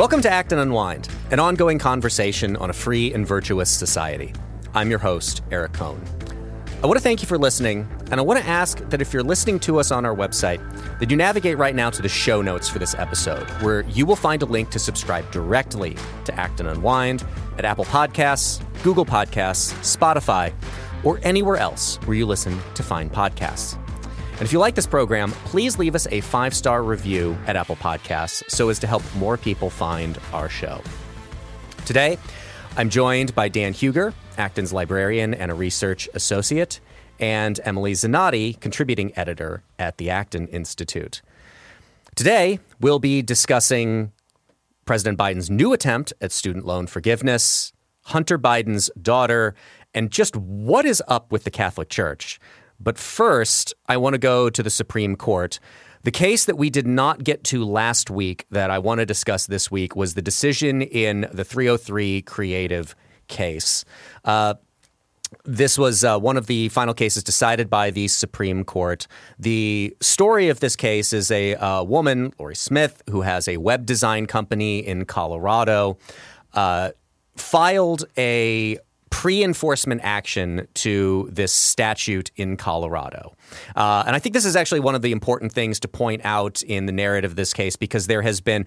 Welcome to Acton Unwind, an ongoing conversation on a free and virtuous society. I'm your host, Eric Kohn. I want to thank you for listening, and I want to ask that if you're listening to us on our website, that you navigate right now to the show notes for this episode, where you will find a link to subscribe directly to Acton Unwind at Apple Podcasts, Google Podcasts, Spotify, or anywhere else where you listen to find podcasts. And if you like this program, please leave us a five star review at Apple Podcasts so as to help more people find our show. Today, I'm joined by Dan Hugger, Acton's librarian and a research associate, and Emily Zanotti, contributing editor at the Acton Institute. Today, we'll be discussing President Biden's new attempt at student loan forgiveness, Hunter Biden's daughter, and just what is up with the Catholic Church. But first, I want to go to the Supreme Court. The case that we did not get to last week that I want to discuss this week was the decision in the 303 Creative case. Uh, this was uh, one of the final cases decided by the Supreme Court. The story of this case is a uh, woman, Lorie Smith, who has a web design company in Colorado, uh, filed a pre enforcement action to this statute in Colorado. Uh, and I think this is actually one of the important things to point out in the narrative of this case because there has been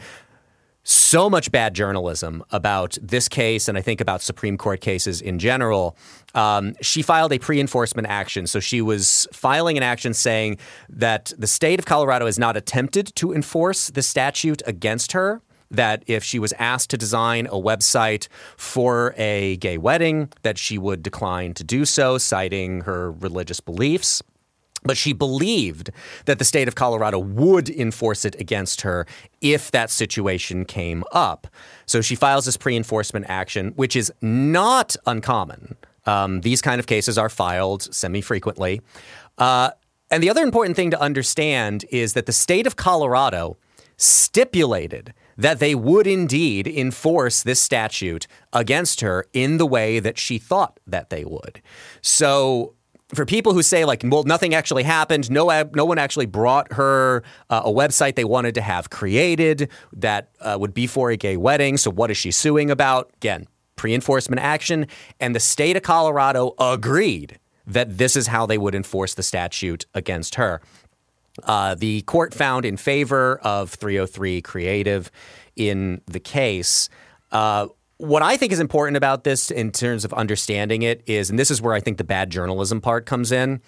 so much bad journalism about this case and I think about Supreme Court cases in general. Um, she filed a pre enforcement action. So she was filing an action saying that the state of Colorado has not attempted to enforce the statute against her that if she was asked to design a website for a gay wedding, that she would decline to do so, citing her religious beliefs. But she believed that the state of Colorado would enforce it against her if that situation came up. So she files this pre enforcement action, which is not uncommon. Um, these kind of cases are filed semi frequently. Uh, and the other important thing to understand is that the state of Colorado stipulated that they would indeed enforce this statute against her in the way that she thought that they would. So for people who say like, well, nothing actually happened, no, no one actually brought her uh, a website they wanted to have created that uh, would be for a gay wedding. So what is she suing about? Again, pre-enforcement action, and the state of Colorado agreed that this is how they would enforce the statute against her. Uh, the court found in favor of 303 Creative in the case. Uh, what I think is important about this in terms of understanding it is, and this is where I think the bad journalism part comes in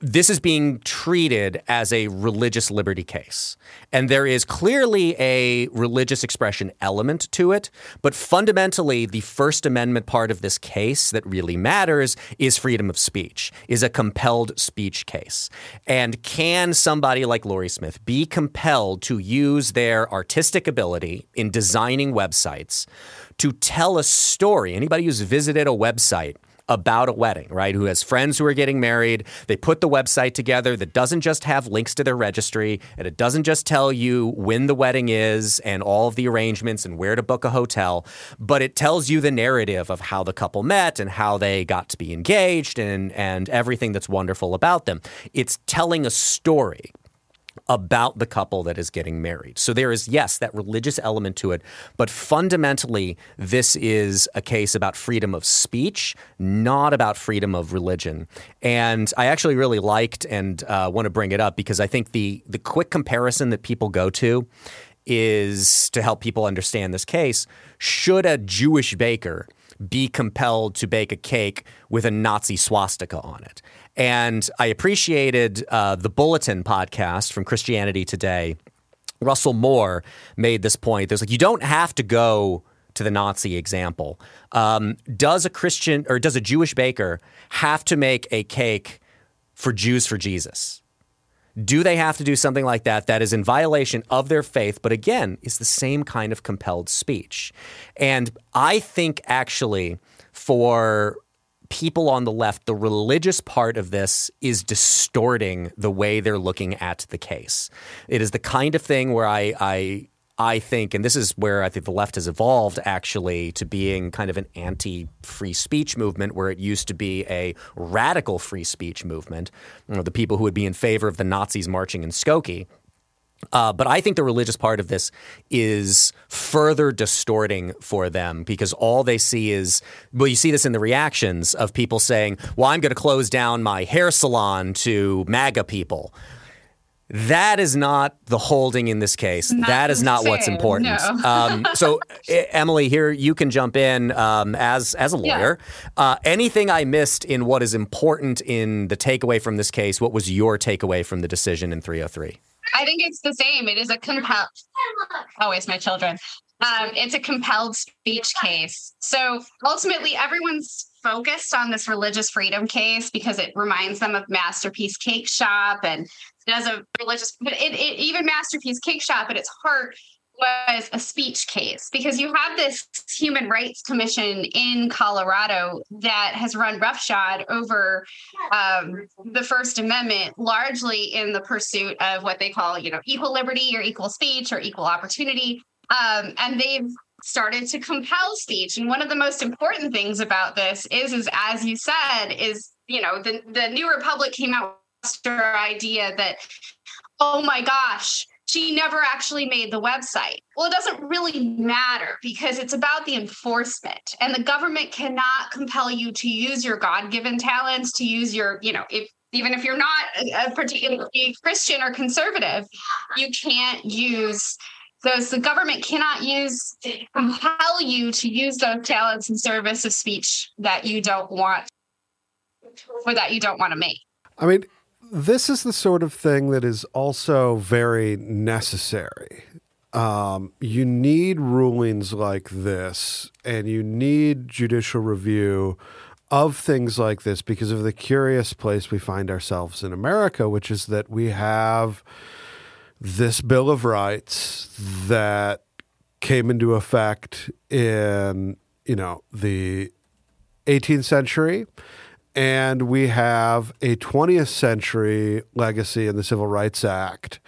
this is being treated as a religious liberty case. And there is clearly a religious expression element to it. But fundamentally, the First Amendment part of this case that really matters is freedom of speech, is a compelled speech case. And can somebody like Lorie Smith be compelled to use their artistic ability in designing websites to tell a story? Anybody who's visited a website about a wedding, right? Who has friends who are getting married. They put the website together that doesn't just have links to their registry and it doesn't just tell you when the wedding is and all of the arrangements and where to book a hotel, but it tells you the narrative of how the couple met and how they got to be engaged and and everything that's wonderful about them. It's telling a story about the couple that is getting married. So there is, yes, that religious element to it, but fundamentally, this is a case about freedom of speech, not about freedom of religion. And I actually really liked and uh, want to bring it up because I think the the quick comparison that people go to is to help people understand this case. Should a Jewish baker be compelled to bake a cake with a Nazi swastika on it? And I appreciated uh, the Bulletin podcast from Christianity Today. Russell Moore made this point. There's like, you don't have to go to the Nazi example. Um, does a Christian or does a Jewish baker have to make a cake for Jews for Jesus? Do they have to do something like that that is in violation of their faith, but again, is the same kind of compelled speech? And I think actually for people on the left, the religious part of this is distorting the way they're looking at the case. It is the kind of thing where I, I I think, and this is where I think the left has evolved actually to being kind of an anti free speech movement, where it used to be a radical free speech movement. You know, the people who would be in favor of the Nazis marching in Skokie Uh, but I think the religious part of this is further distorting for them because all they see is, well, you see this in the reactions of people saying, well, I'm going to close down my hair salon to MAGA people. That is not the holding in this case. Not that is not what's important. no. um, so, Emily, here you can jump in um, as as a Yeah. lawyer. Uh, anything I missed in what is important in the takeaway from this case? What was your takeaway from the decision in 303? I think it's the same. It is a compelled. Always my children. Um, it's a compelled speech case. So ultimately, everyone's focused on this religious freedom case because it reminds them of Masterpiece Cakeshop and does a religious. But it, it even Masterpiece Cakeshop at its heart was a speech case because you have this human rights commission in Colorado that has run roughshod over um, the First Amendment, largely in the pursuit of what they call, you know, equal liberty or equal speech or equal opportunity. Um, and they've started to compel speech. And one of the most important things about this is, is as you said, is you know, the the New Republic came out the idea that, oh my gosh, she never actually made the website. Well, it doesn't really matter because it's about the enforcement, and the government cannot compel you to use your God given talents, to use your, you know, if even if you're not a, a particularly Christian or conservative, you can't use those. The government cannot use compel you to use those talents in service of speech that you don't want or that you don't want to make. I mean, this is the sort of thing that is also very necessary. Um, you need rulings like this, and you need judicial review of things like this because of the curious place we find ourselves in America, which is that we have this Bill of Rights that came into effect in, you know, the 18th century and we have a 20th century legacy in the Civil Rights Act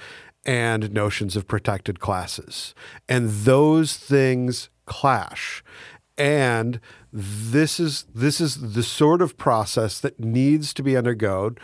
and notions of protected classes. And those things clash. And this is this is the sort of process that needs to be undergone.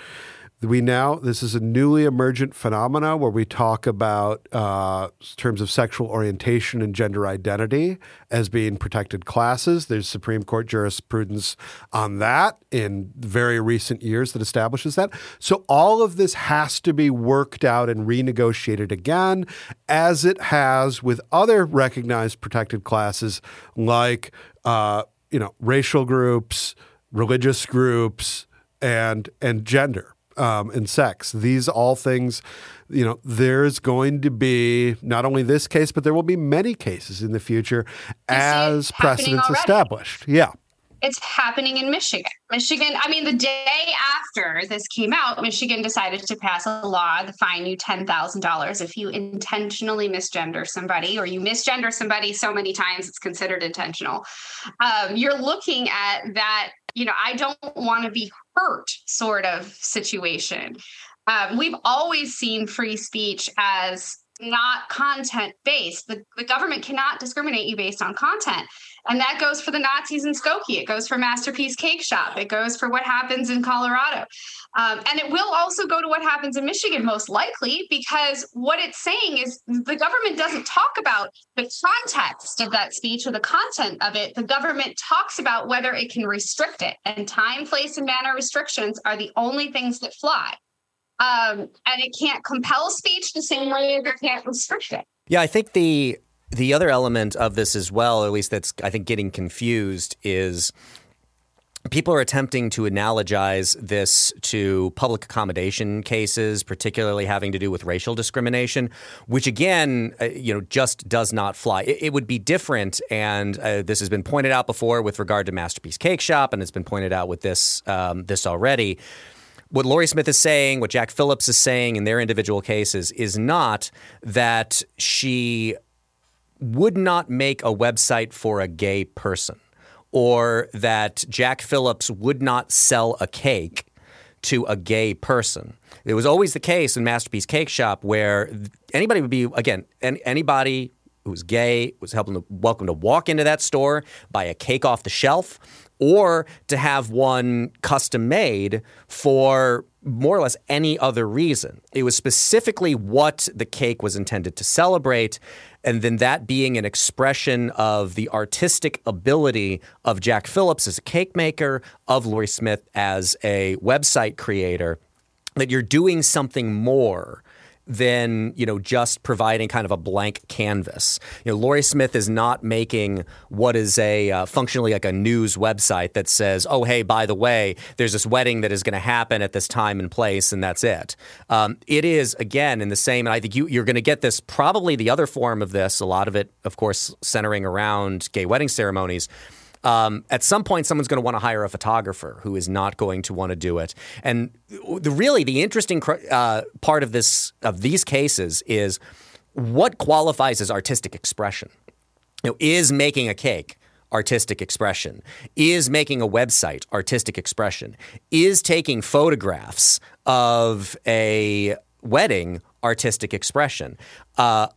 We now this is a newly emergent phenomena where we talk about uh, terms of sexual orientation and gender identity as being protected classes. There's Supreme Court jurisprudence on that in very recent years that establishes that. So all of this has to be worked out and renegotiated again, as it has with other recognized protected classes like uh, you know racial groups, religious groups, and and gender um, and sex. These all things, you know, there's going to be not only this case, but there will be many cases in the future as precedents established. Yeah. It's happening in Michigan. Michigan, I mean, the day after this came out, Michigan decided to pass a law to fine you $10,000 if you intentionally misgender somebody or you misgender somebody so many times it's considered intentional. Um, you're looking at that, you know, I don't want to be hurt sort of situation. Um, we've always seen free speech as not content based. The, the government cannot discriminate you based on content. And that goes for the Nazis in Skokie. It goes for Masterpiece Cakeshop. It goes for what happens in Colorado. Um, and it will also go to what happens in Michigan, most likely, because what it's saying is the government doesn't talk about the context of that speech or the content of it. The government talks about whether it can restrict it. And time, place, and manner restrictions are the only things that fly. Um, and it can't compel speech the same way as it can't restrict it. Yeah, I think the the other element of this as well, at least that's I think getting confused, is people are attempting to analogize this to public accommodation cases, particularly having to do with racial discrimination, which again, uh, you know, just does not fly. It, it would be different, and uh, this has been pointed out before with regard to Masterpiece Cakeshop, and it's been pointed out with this um, this already what Lorie Smith is saying, what Jack Phillips is saying in their individual cases is not that she would not make a website for a gay person or that Jack Phillips would not sell a cake to a gay person. It was always the case in Masterpiece Cakeshop where anybody would be, again, an- anybody who's gay was helping to, welcome to walk into that store, buy a cake off the shelf, or to have one custom made for more or less any other reason. It was specifically what the cake was intended to celebrate, and then that being an expression of the artistic ability of Jack Phillips as a cake maker, of Lorie Smith as a website creator, that you're doing something more than you know just providing kind of a blank canvas. You know, Lorie Smith is not making what is a uh, functionally like a news website that says, "Oh, hey, by the way, there's this wedding that is going to happen at this time and place, and that's it." Um, it is again in the same, and I think you, you're going to get this probably the other form of this. A lot of it, of course, centering around gay wedding ceremonies um, at some point someone's going to want to hire a photographer who is not going to want to do it. And the really the interesting uh, part of this of these cases is what qualifies as artistic expression. You know, is making a cake artistic expression? Is making a website artistic expression? Is taking photographs of a wedding artistic expression? Uh,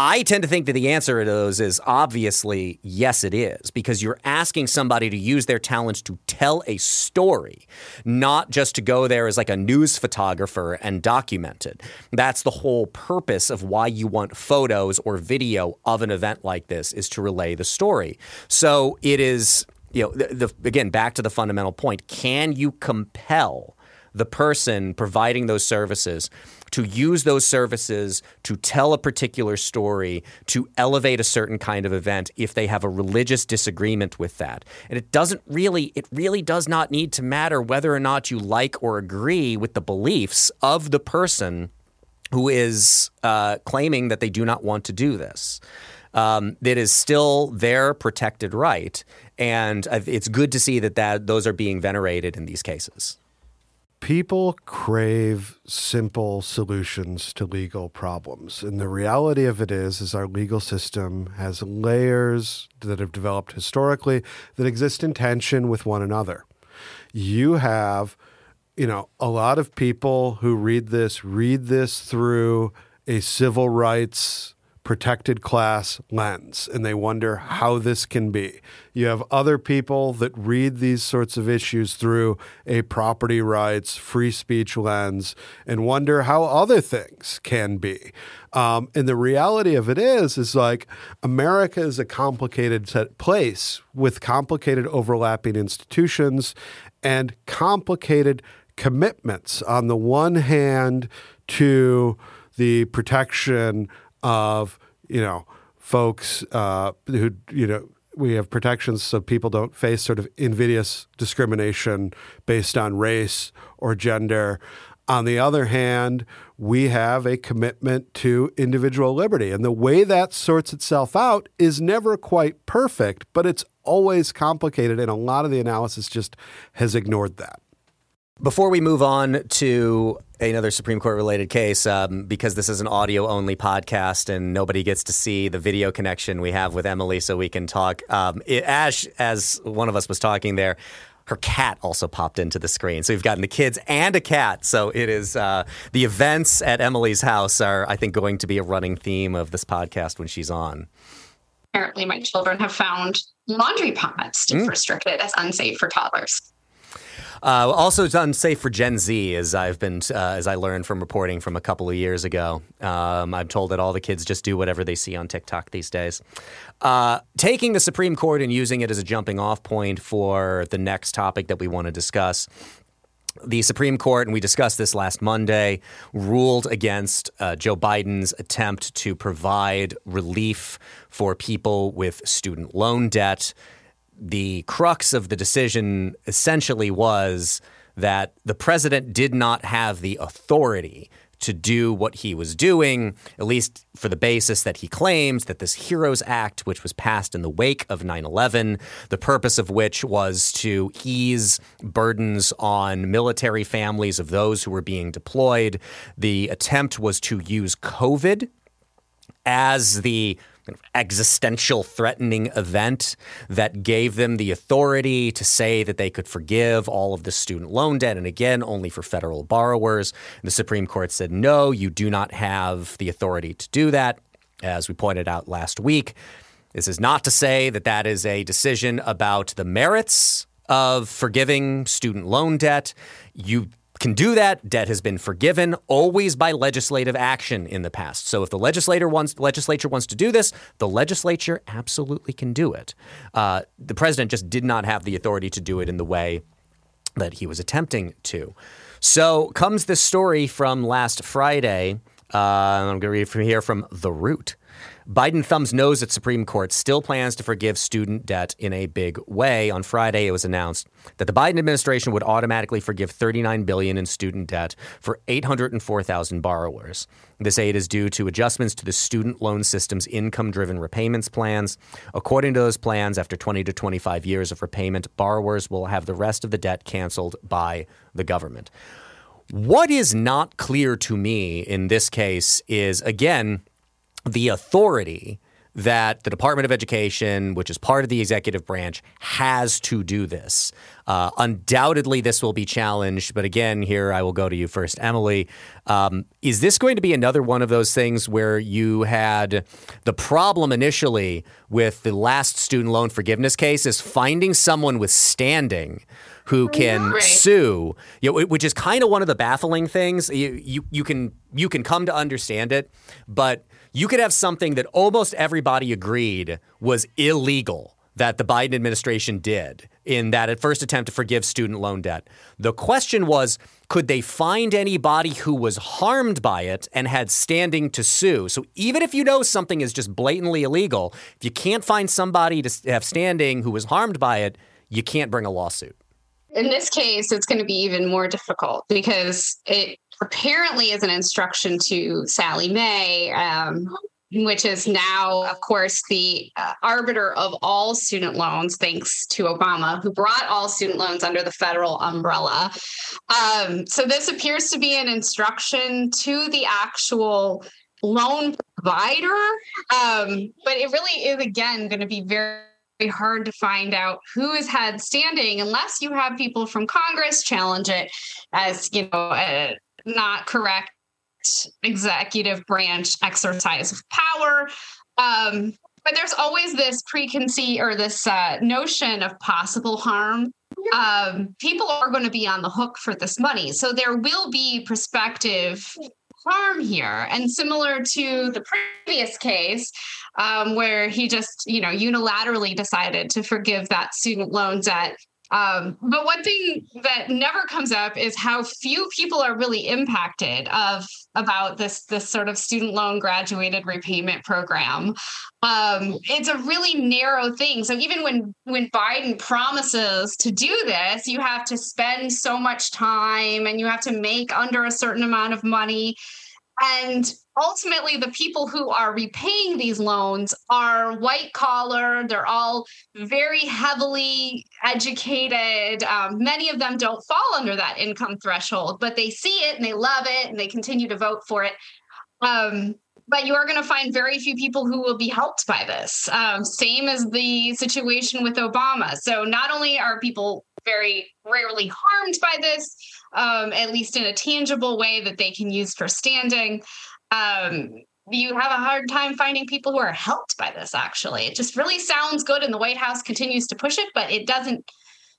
I tend to think that the answer to those is obviously yes, it is, because you're asking somebody to use their talents to tell a story, not just to go there as like a news photographer and document it. That's the whole purpose of why you want photos or video of an event like this is to relay the story. So it is, you know, the, the, again, back to the fundamental point can you compel the person providing those services to use those services to tell a particular story, to elevate a certain kind of event if they have a religious disagreement with that. And it doesn't really, it really does not need to matter whether or not you like or agree with the beliefs of the person who is uh, claiming that they do not want to do this. Um, it is still their protected right, and it's good to see that, that those are being venerated in these cases. People crave simple solutions to legal problems. And the reality of it is is our legal system has layers that have developed historically that exist in tension with one another. You have, you know, a lot of people who read this read this through a civil rights protected class lens and they wonder how this can be. You have other people that read these sorts of issues through a property rights, free speech lens and wonder how other things can be. Um, and the reality of it is, is like America is a complicated place with complicated overlapping institutions and complicated commitments. On the one hand, to the protection of you know folks uh, who you know we have protections so people don't face sort of invidious discrimination based on race or gender. On the other hand, we have a commitment to individual liberty. And the way that sorts itself out is never quite perfect, but it's always complicated. And a lot of the analysis just has ignored that. Before we move on to another Supreme Court related case, um, because this is an audio only podcast and nobody gets to see the video connection we have with Emily, so we can talk. Um, it, as as one of us was talking there, her cat also popped into the screen. So we've gotten the kids and a cat. So it is uh, the events at Emily's house are, I think, going to be a running theme of this podcast when she's on. Apparently, my children have found laundry pods mm. restricted as unsafe for toddlers. Uh, also, it's unsafe for Gen Z, as I've been, uh, as I learned from reporting from a couple of years ago. Um, I'm told that all the kids just do whatever they see on TikTok these days. Uh, taking the Supreme Court and using it as a jumping off point for the next topic that we want to discuss the Supreme Court, and we discussed this last Monday, ruled against uh, Joe Biden's attempt to provide relief for people with student loan debt the crux of the decision essentially was that the president did not have the authority to do what he was doing, at least for the basis that he claims that this HEROES Act, which was passed in the wake of 9 11, the purpose of which was to ease burdens on military families of those who were being deployed. The attempt was to use COVID as the existential threatening event that gave them the authority to say that they could forgive all of the student loan debt. And again only for federal borrowers. The supreme court said no you do not have the authority to do that. As we pointed out last week this is not to say that that is a decision about the merits of forgiving student loan debt. You can do that. Debt has been forgiven always by legislative action in the past. So if the legislator wants, legislature wants to do this, the legislature absolutely can do it. Uh, the president just did not have the authority to do it in the way that he was attempting to. So comes this story from last Friday. Uh, I'm going to read from here from The Root. Biden thumbs nose at Supreme Court, still plans to forgive student debt in a big way. On Friday, it was announced that the Biden administration would automatically forgive 39 billion in student debt for 804,000 borrowers. This aid is due to adjustments to the student loan system's income-driven repayments plans. According to those plans, after 20 to 25 years of repayment, borrowers will have the rest of the debt canceled by the government. What is not clear to me in this case is again the authority that the Department of Education, which is part of the executive branch, has to do this. Uh, undoubtedly, this will be challenged. But again, here I will go to you first, Emily. Um, is this going to be another one of those things where you had the problem initially with the last student loan forgiveness case is finding someone with standing? who can right. sue, you know, which is kind of one of the baffling things. You, you you can you can come to understand it, but you could have something that almost everybody agreed was illegal that the Biden administration did in that first attempt to forgive student loan debt. The question was could they find anybody who was harmed by it and had standing to sue? So even if you know something is just blatantly illegal, if you can't find somebody to have standing who was harmed by it, you can't bring a lawsuit. In this case, it's going to be even more difficult because it apparently is an instruction to Sallie Mae. um, which is now, of course, the uh, arbiter of all student loans, thanks to Obama, who brought all student loans under the federal umbrella. Um, so this appears to be an instruction to the actual loan provider. Um, but it really is, again, going to be very hard to find out who has had standing unless you have people from Congress challenge it as you know not correct executive branch exercise of power. Um, but there's always this preconceived or this uh, notion of possible harm. Um, people are going to be on the hook for this money. So there will be prospective harm here. And similar to the previous case, um, where he just, you know, unilaterally decided to forgive that student loan debt um, but one thing that never comes up is how few people are really impacted of about this this sort of student loan graduated repayment program. Um, it's a really narrow thing. So even when when Biden promises to do this, you have to spend so much time and you have to make under a certain amount of money. And ultimately the people who are repaying these loans are white collar. They're all very heavily educated. Um, many of them don't fall under that income threshold but they see it and they love it and they continue to vote for it. Um, but you are going to find very few people who will be helped by this. Um, same as the situation with obama. So not only are people very rarely harmed by this um, at least in a tangible way that they can use for standing. Um, you have a hard time finding people who are helped by this actually. It just really sounds good and the white house continues to push it but it doesn't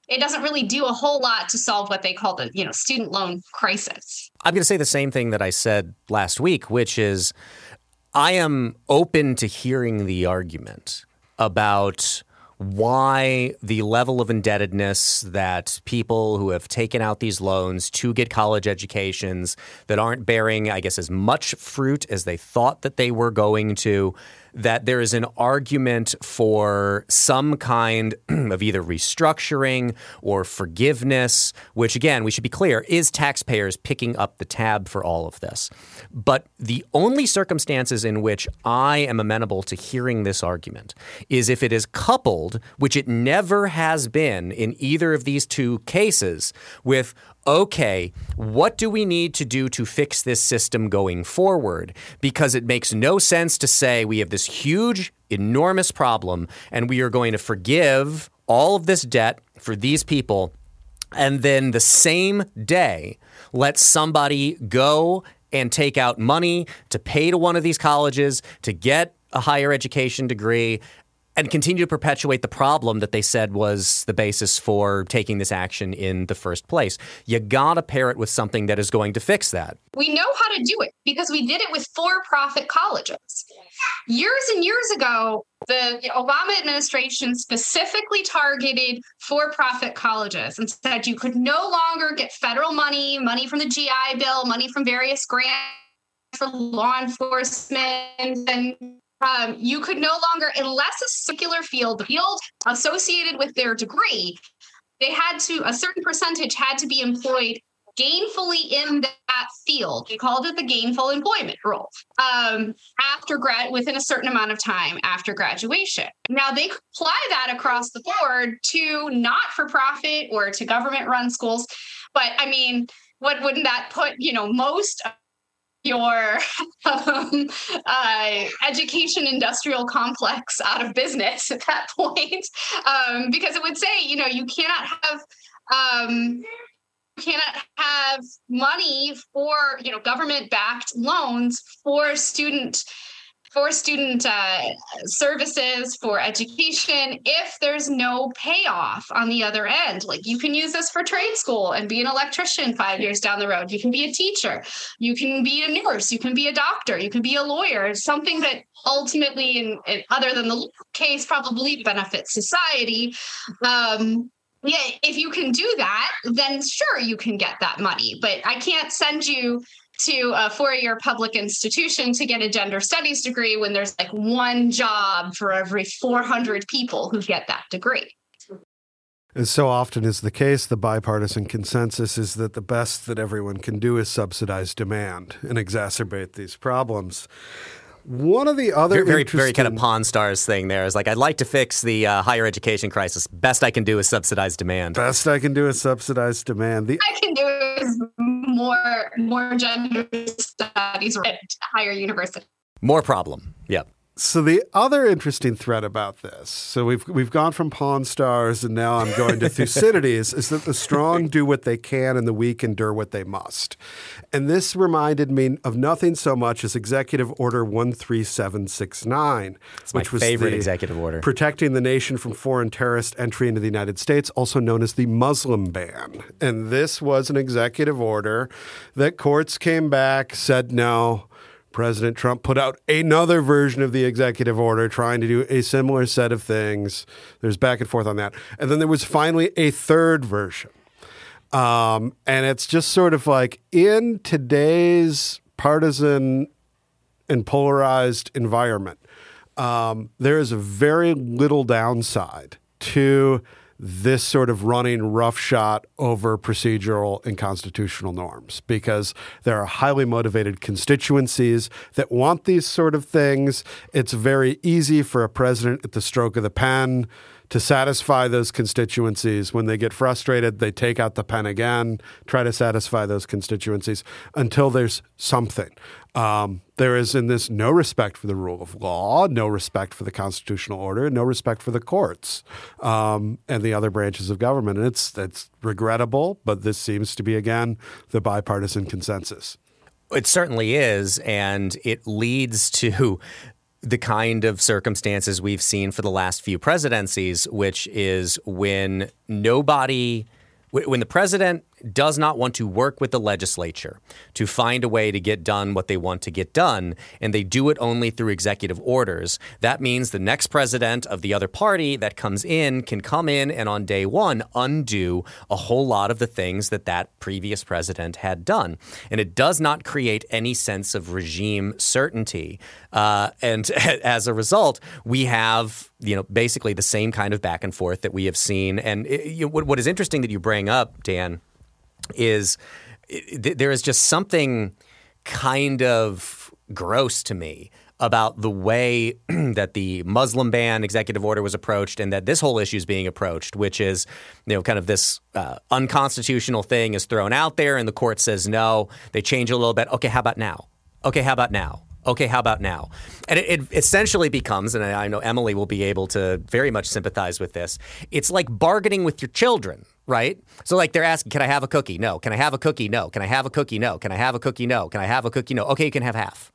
it doesn't really do a whole lot to solve what they call the you know student loan crisis. I'm going to say the same thing that i said last week which is i am open to hearing the argument about why the level of indebtedness that people who have taken out these loans to get college educations that aren't bearing, I guess, as much fruit as they thought that they were going to, that there is an argument for some kind of either restructuring or forgiveness, which again, we should be clear, is taxpayers picking up the tab for all of this. But the only circumstances in which I am amenable to hearing this argument is if it is coupled, which it never has been in either of these two cases, with okay, what do we need to do to fix this system going forward? Because it makes no sense to say we have this huge, enormous problem and we are going to forgive all of this debt for these people. And then the same day, let somebody go and take out money to pay to one of these colleges to get a higher education degree and continue to perpetuate the problem that they said was the basis for taking this action in the first place. You gotta pair it with something that is going to fix that. We know how to do it because we did it with for profit colleges. Years and years ago, the Obama administration specifically targeted for profit colleges and said you could no longer get federal money, money from the GI Bill, money from various grants for law enforcement and um, you could no longer, unless a circular field, field associated with their degree, they had to, a certain percentage had to be employed gainfully in that field. We called it the gainful employment rule. Um, after grad, within a certain amount of time after graduation. Now they apply that across the board to not for profit or to government run schools. But I mean, what wouldn't that put you know most your um, uh, education industrial complex out of business at that point. Um, because it would say you know you cannot have um, you cannot have money for you know government backed loans for student for student uh, services, for education, if there's no payoff on the other end. Like you can use this for trade school and be an electrician five years down the road. You can be a teacher. You can be a nurse. You can be a doctor. You can be a lawyer. Something that ultimately, in, in other than the case, probably benefits society. Um, yeah, if you can do that, then sure you can get that money. But I can't send you to a four year public institution to get a gender studies degree when there's like one job for every 400 people who get that degree. As so often is the case, the bipartisan consensus is that the best that everyone can do is subsidize demand and exacerbate these problems. One of the other very, very, very kind of Pawn Stars thing there is like I'd like to fix the uh, higher education crisis. Best I can do is subsidize demand. Best I can do is subsidize demand. The I can do is more more gender studies at higher university. More problem. Yep. So the other interesting thread about this, so we've we've gone from Pawn Stars and now I'm going to Thucydides, is that the strong do what they can and the weak endure what they must. And this reminded me of nothing so much as Executive Order 13769, it's which was favorite executive order. Protecting the nation from foreign terrorist entry into the United States, also known as the Muslim ban. And this was an executive order that courts came back, said no President Trump put out another version of the executive order trying to do a similar set of things. There's back and forth on that. And then there was finally a third version. Um, and it's just sort of like in today's partisan and polarized environment, um, there is a very little downside to this sort of running roughshod over procedural and constitutional norms because there are highly motivated constituencies that want these sort of things. It's very easy for a president at the stroke of the pen to satisfy those constituencies. When they get frustrated, they take out the pen again, try to satisfy those constituencies until there's something. Um, there is in this no respect for the rule of law, no respect for the constitutional order, no respect for the courts um, and the other branches of government. And it's, it's regrettable, but this seems to be, again, the bipartisan consensus. It certainly is. And it leads to the kind of circumstances we've seen for the last few presidencies, which is when nobody, when the president does not want to work with the legislature to find a way to get done what they want to get done, and they do it only through executive orders, that means the next president of the other party that comes in can come in and on day one undo a whole lot of the things that that previous president had done. And it does not create any sense of regime certainty. Uh, and as a result, we have you know basically the same kind of back and forth that we have seen. And it, you what, what is interesting that you bring up, Dan, is there is just something kind of gross to me about the way that the Muslim ban executive order was approached and that this whole issue is being approached, which is, you know, kind of this uh, unconstitutional thing is thrown out there and the court says no. They change a little bit. Okay, how about now? Okay, how about now? Okay, how about now? And it, it, essentially becomes, and I know Emily will be able to very much sympathize with this, it's like bargaining with your children, right? So, like, they're asking, can I have a cookie? No. Can I have a cookie? No. Can I have a cookie? No. Can I have a cookie? No. Can I have a cookie? No. Okay, you can have half.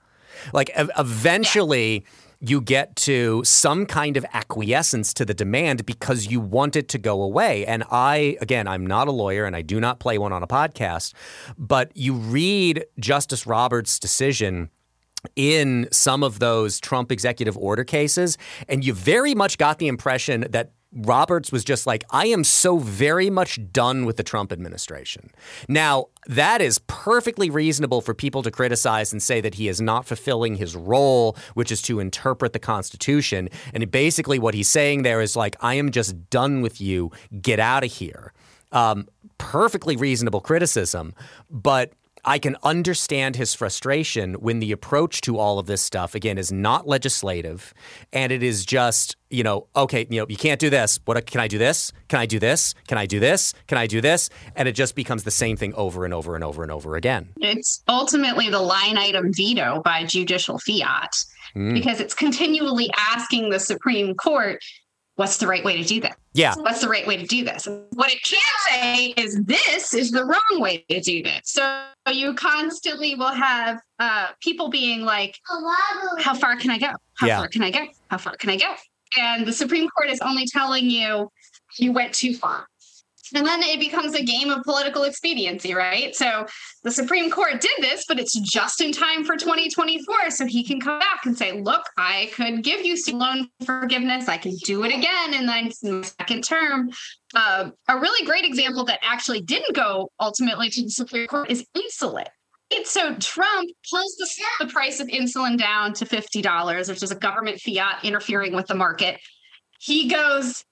Like, eventually, you get to some kind of acquiescence to the demand because you want it to go away. And I, again, I'm not a lawyer and I do not play one on a podcast, but you read Justice Roberts' decision in some of those Trump executive order cases, and you very much got the impression that Roberts was just like, I am so very much done with the Trump administration. Now, that is perfectly reasonable for people to criticize and say that he is not fulfilling his role, which is to interpret the Constitution. And basically, what he's saying there is like, I am just done with you. Get out of here. Um, perfectly reasonable criticism. But I can understand his frustration when the approach to all of this stuff, again, is not legislative and it is just, you know, okay, you know, you can't do this. What can I do this? Can I do this? Can I do this? Can I do this? And it just becomes the same thing over and over and over and over again. It's ultimately the line item veto by judicial fiat mm. because it's continually asking the Supreme Court what's the right way to do this? Yeah. What's the right way to do this? What it can say is this is the wrong way to do this. So you constantly will have uh, people being like, how far can I go? How yeah. far can I go? How far can I go? And the Supreme Court is only telling you you went too far. And then it becomes a game of political expediency, right? So the Supreme Court did this, but it's just in time for 2024. So he can come back and say, look, I could give you some loan forgiveness. I can do it again in the second term. Uh, a really great example that actually didn't go ultimately to the Supreme Court is insulin. So Trump pulls the, the price of insulin down to $50, which is a government fiat interfering with the market. He goes,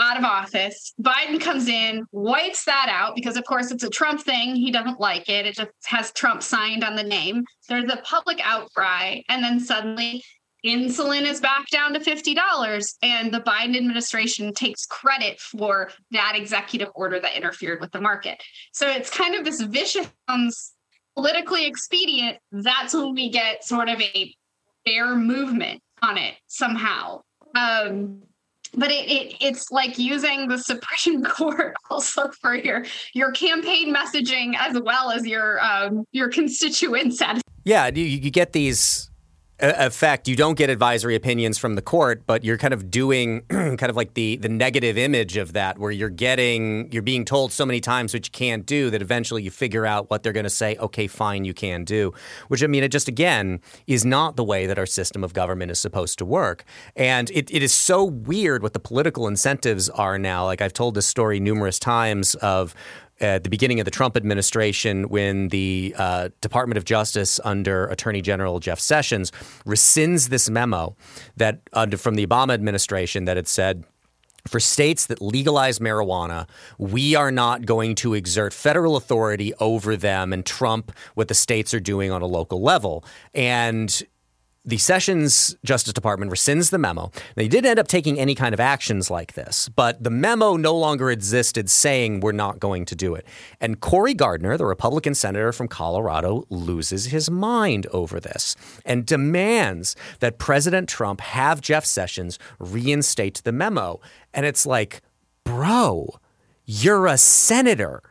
out of office. Biden comes in, wipes that out because, of course, it's a Trump thing. He doesn't like it. It just has Trump signed on the name. There's a public outcry. And then suddenly, insulin is back down to $50. And the Biden administration takes credit for that executive order that interfered with the market. So it's kind of this vicious, politically expedient. That's when we get sort of a fair movement on it somehow. Um, but it, it it's like using the Supreme Court also for your your campaign messaging as well as your um, your constituents. Yeah, you, you get these effect, you don't get advisory opinions from the court, but you're kind of doing kind of like the the negative image of that, where you're getting you're being told so many times what you can't do that eventually you figure out what they're going to say. Okay, fine, you can do. Which I mean, it just again is not the way that our system of government is supposed to work, and it, it is so weird what the political incentives are now. Like I've told this story numerous times of at the beginning of the Trump administration when the uh, Department of Justice under Attorney General Jeff Sessions rescinds this memo that under from the Obama administration that had said for states that legalize marijuana, we are not going to exert federal authority over them and trump what the states are doing on a local level. And the Sessions Justice Department rescinds the memo. They didn't end up taking any kind of actions like this, but the memo no longer existed saying we're not going to do it. And Cory Gardner, the Republican senator from Colorado, loses his mind over this and demands that President Trump have Jeff Sessions reinstate the memo. And it's like, bro, you're a senator.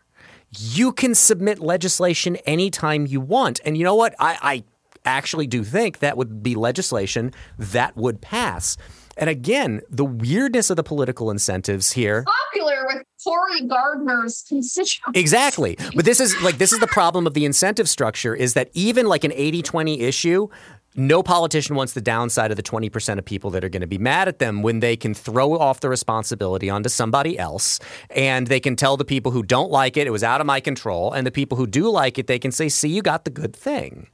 You can submit legislation anytime you want. And you know what? I, I actually do think that would be legislation that would pass. And again, the weirdness of the political incentives here. Popular with Cory Gardner's constituents. Exactly. But this is like this is the problem of the incentive structure is that even like an 80-20 issue, no politician wants the downside of the 20% of people that are going to be mad at them when they can throw off the responsibility onto somebody else and they can tell the people who don't like it, it was out of my control. And the people who do like it, they can say, see, you got the good thing.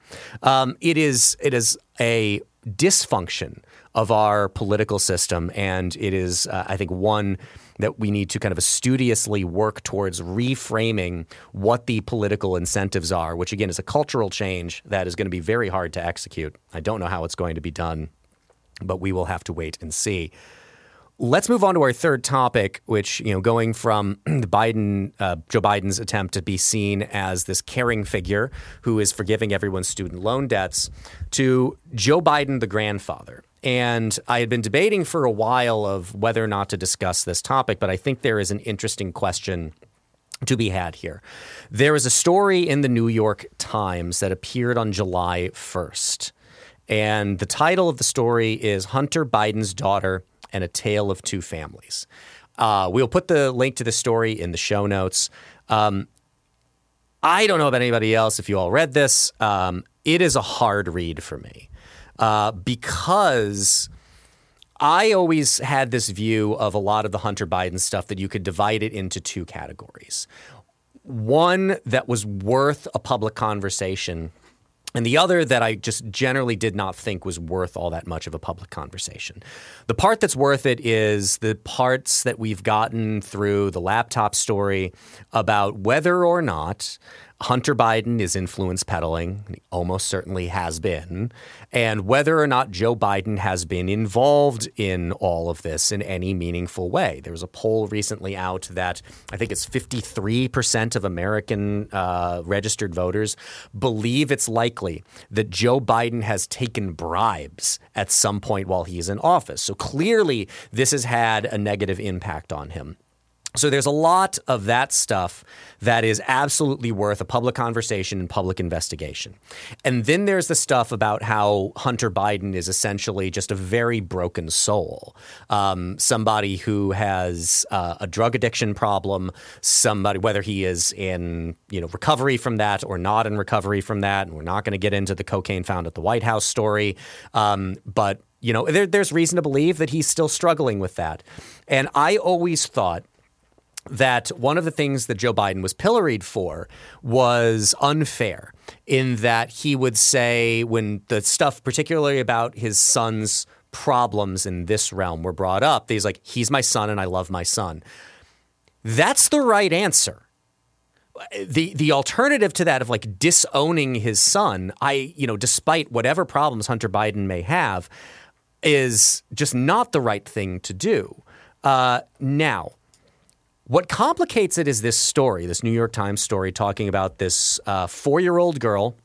Um, it is it is a dysfunction of our political system. And it is, uh, I think, one that we need to kind of studiously work towards reframing what the political incentives are, which again is a cultural change that is going to be very hard to execute. I don't know how it's going to be done, but we will have to wait and see. Let's move on to our third topic, which you know, going from the Biden, uh, Joe Biden's attempt to be seen as this caring figure who is forgiving everyone's student loan debts, to Joe Biden, the grandfather. And I had been debating for a while of whether or not to discuss this topic, but I think there is an interesting question to be had here. There is a story in the New York Times that appeared on July 1st. And the title of the story is Hunter Biden's Daughter and a Tale of Two Families. Uh, we'll put the link to the story in the show notes. Um, I don't know about anybody else if you all read this. Um, it is a hard read for me uh, because I always had this view of a lot of the Hunter Biden stuff that you could divide it into two categories. One that was worth a public conversation and the other that I just generally did not think was worth all that much of a public conversation. The part that's worth it is the parts that we've gotten through the laptop story about whether or not Hunter Biden is influence peddling, he almost certainly has been, and whether or not Joe Biden has been involved in all of this in any meaningful way. There was a poll recently out that I think it's 53% of American uh, registered voters believe it's likely that Joe Biden has taken bribes at some point while he's in office. So clearly, this has had a negative impact on him. So there's a lot of that stuff that is absolutely worth a public conversation and public investigation. And then there's the stuff about how Hunter Biden is essentially just a very broken soul, um, somebody who has uh, a drug addiction problem, somebody whether he is in you know recovery from that or not in recovery from that. And we're not going to get into the cocaine found at the White House story, um, but you know there, there's reason to believe that he's still struggling with that. And I always thought that one of the things that Joe Biden was pilloried for was unfair in that he would say when the stuff particularly about his son's problems in this realm were brought up, he's like, he's my son and I love my son. That's the right answer. The the alternative to that of like disowning his son, I, you know, despite whatever problems Hunter Biden may have, is just not the right thing to do. Uh, now, what complicates it is this story, this New York Times story talking about this uh, four year old girl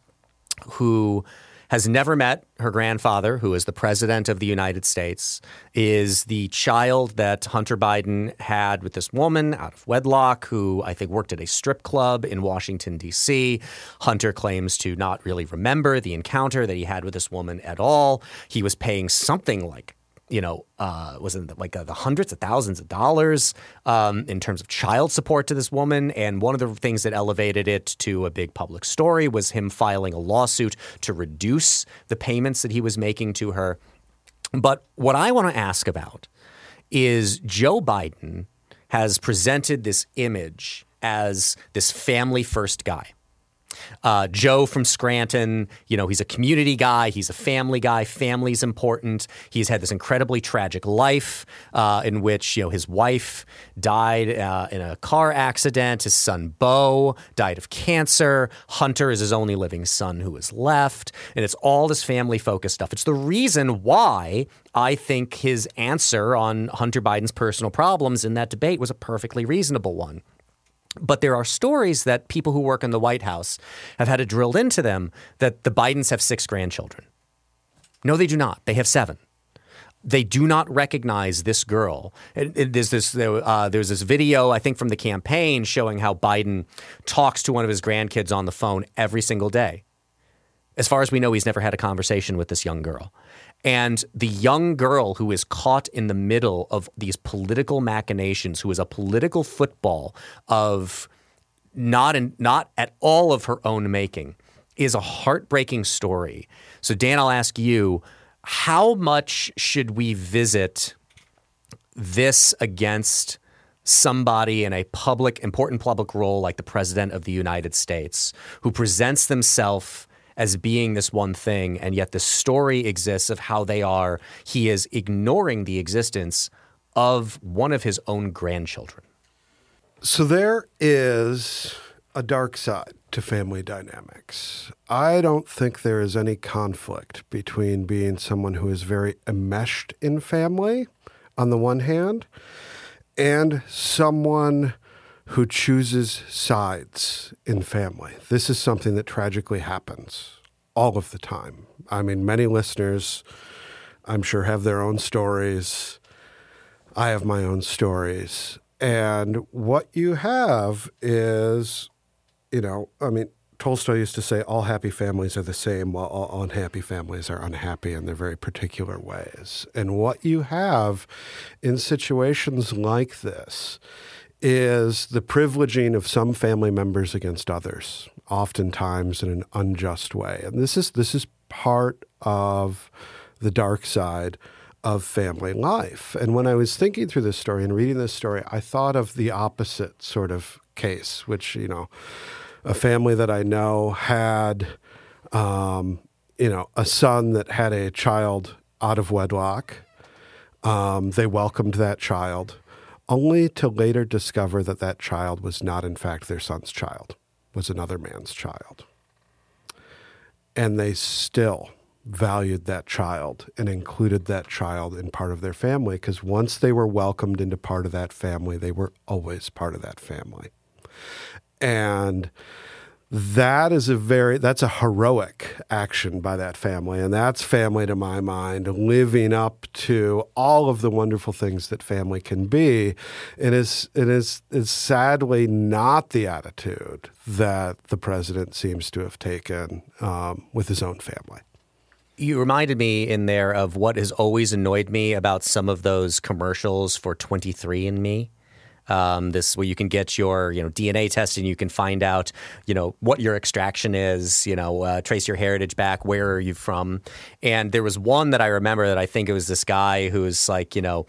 who has never met her grandfather, who is the president of the United States, is the child that Hunter Biden had with this woman out of wedlock who I think worked at a strip club in Washington, D.C. Hunter claims to not really remember the encounter that he had with this woman at all. He was paying something like you know, uh, was it like uh, the hundreds of thousands of dollars um, in terms of child support to this woman. And one of the things that elevated it to a big public story was him filing a lawsuit to reduce the payments that he was making to her. But what I want to ask about is Joe Biden has presented this image as this family first guy. Uh, Joe from Scranton, you know, he's a community guy, he's a family guy. Family's important. He's had this incredibly tragic life uh, in which, you know, his wife died uh, in a car accident. His son, Beau died of cancer. Hunter is his only living son who is left. And it's all this family focused stuff. It's the reason why I think his answer on Hunter Biden's personal problems in that debate was a perfectly reasonable one. But there are stories that people who work in the White House have had it drilled into them that the Bidens have six grandchildren. No, they do not. They have seven. They do not recognize this girl. It, it, there's this uh, there's this video I think from the campaign showing how Biden talks to one of his grandkids on the phone every single day. As far as we know, he's never had a conversation with this young girl. And the young girl who is caught in the middle of these political machinations, who is a political football of not in, not at all of her own making, is a heartbreaking story. So, Dan, I'll ask you, how much should we visit this against somebody in a public, important public role like the President of the United States, who presents themselves as being this one thing, and yet the story exists of how they are. He is ignoring the existence of one of his own grandchildren. So there is a dark side to family dynamics. I don't think there is any conflict between being someone who is very enmeshed in family on the one hand and someone who chooses sides in family. This is something that tragically happens all of the time. I mean, many listeners, I'm sure, have their own stories. I have my own stories. And what you have is, you know, I mean, Tolstoy used to say, all happy families are the same, while all unhappy families are unhappy in their very particular ways. And what you have in situations like this is the privileging of some family members against others, oftentimes in an unjust way. And this is this is part of the dark side of family life. And when I was thinking through this story and reading this story, I thought of the opposite sort of case, which, you know, a family that I know had, um, you know, a son that had a child out of wedlock. Um, they welcomed that child, only to later discover that that child was not, in fact, their son's child, was another man's child. And they still valued that child and included that child in part of their family because once they were welcomed into part of that family, they were always part of that family. And that is a very that's a heroic action by that family. And that's family to my mind living up to all of the wonderful things that family can be. And is it is is sadly not the attitude that the president seems to have taken um, with his own family. You reminded me in there of what has always annoyed me about some of those commercials for 23andMe. Um, this where you can get your you know DNA test and you can find out you know what your extraction is, you know, uh, trace your heritage back, where are you from? And there was one that I remember that I think it was this guy who was like, you know,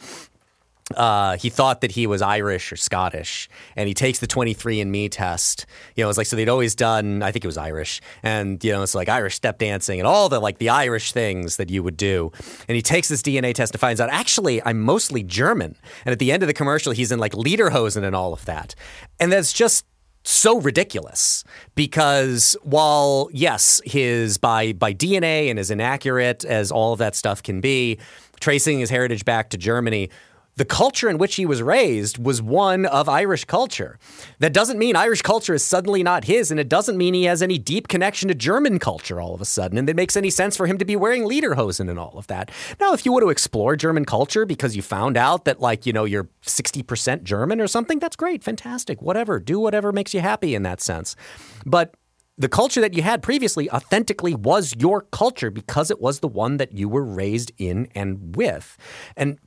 uh, he thought that he was Irish or Scottish, and he takes the 23andMe test. You know, it's like so they'd always done. I think it was Irish, and you know, it's like Irish step dancing and all the like the Irish things that you would do. And he takes this DNA test and finds out actually I'm mostly German. And at the end of the commercial, he's in like lederhosen and all of that, and that's just so ridiculous because while yes his by by DNA and as inaccurate as all of that stuff can be tracing his heritage back to Germany the culture in which he was raised was one of Irish culture. That doesn't mean Irish culture is suddenly not his, and it doesn't mean he has any deep connection to German culture all of a sudden, and it makes any sense for him to be wearing lederhosen and all of that. Now, if you want to explore German culture because you found out that, like, you know, you're 60% German or something, that's great, fantastic, whatever. Do whatever makes you happy in that sense. But the culture that you had previously authentically was your culture because it was the one that you were raised in and with. And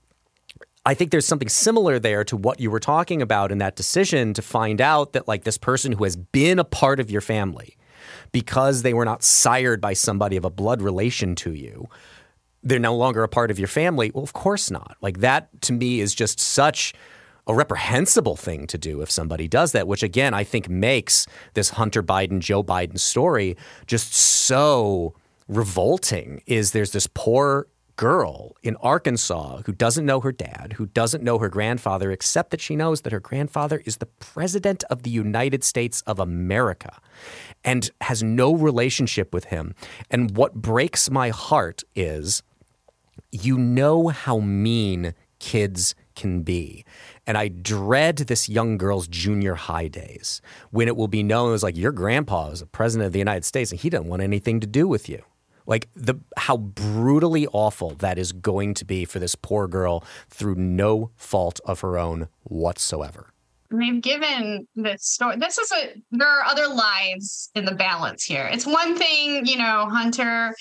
I think there's something similar there to what you were talking about in that decision to find out that like this person who has been a part of your family because they were not sired by somebody of a blood relation to you they're no longer a part of your family. Well of course not. Like that to me is just such a reprehensible thing to do if somebody does that which again I think makes this Hunter Biden Joe Biden story just so revolting is there's this poor girl in Arkansas who doesn't know her dad, who doesn't know her grandfather, except that she knows that her grandfather is the president of the United States of America and has no relationship with him. And what breaks my heart is you know how mean kids can be. And I dread this young girl's junior high days when it will be known as like your grandpa is the president of the United States and he doesn't want anything to do with you. Like the how brutally awful that is going to be for this poor girl through no fault of her own whatsoever. They've given this story. This is a. There are other lives in the balance here. It's one thing, you know, Hunter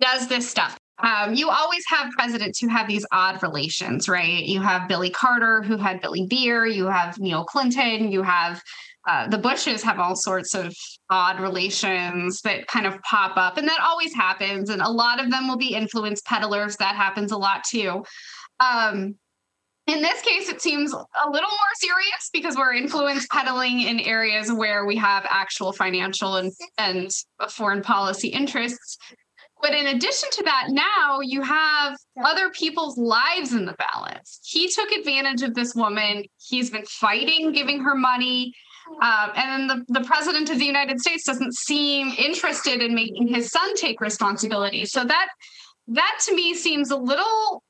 does this stuff. Um, you always have presidents who have these odd relations, right? You have Billy Carter, who had Billy Beer. You have Neil Clinton. You have uh, the Bushes have all sorts of odd relations that kind of pop up, and that always happens. And a lot of them will be influence peddlers. That happens a lot too. Um, in this case, it seems a little more serious because we're influence peddling in areas where we have actual financial and, and foreign policy interests. But in addition to that, now you have other people's lives in the balance. He took advantage of this woman. He's been fighting, giving her money. Um, and then the, the president of the United States doesn't seem interested in making his son take responsibility. So that that to me seems a little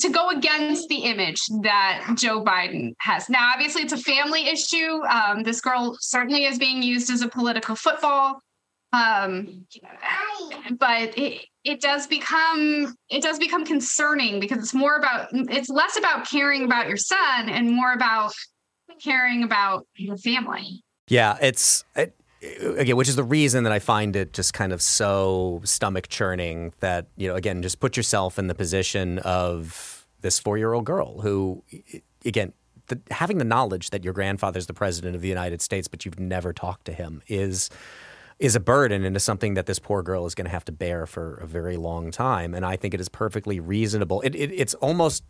to go against the image that Joe Biden has. Now, obviously, it's a family issue. Um, this girl certainly is being used as a political football. Um, but it, it does become it does become concerning because it's more about it's less about caring about your son and more about caring about your family. Yeah, it's it, again, which is the reason that I find it just kind of so stomach churning that, you know, again, just put yourself in the position of this four year old girl who, again, the, having the knowledge that your grandfather's the president of the United States, but you've never talked to him is is a burden and is something that this poor girl is going to have to bear for a very long time. And I think it is perfectly reasonable. It, it, it's almost,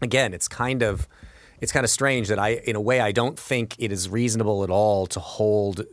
again, it's kind of it's kind of strange that I, in a way, I don't think it is reasonable at all to hold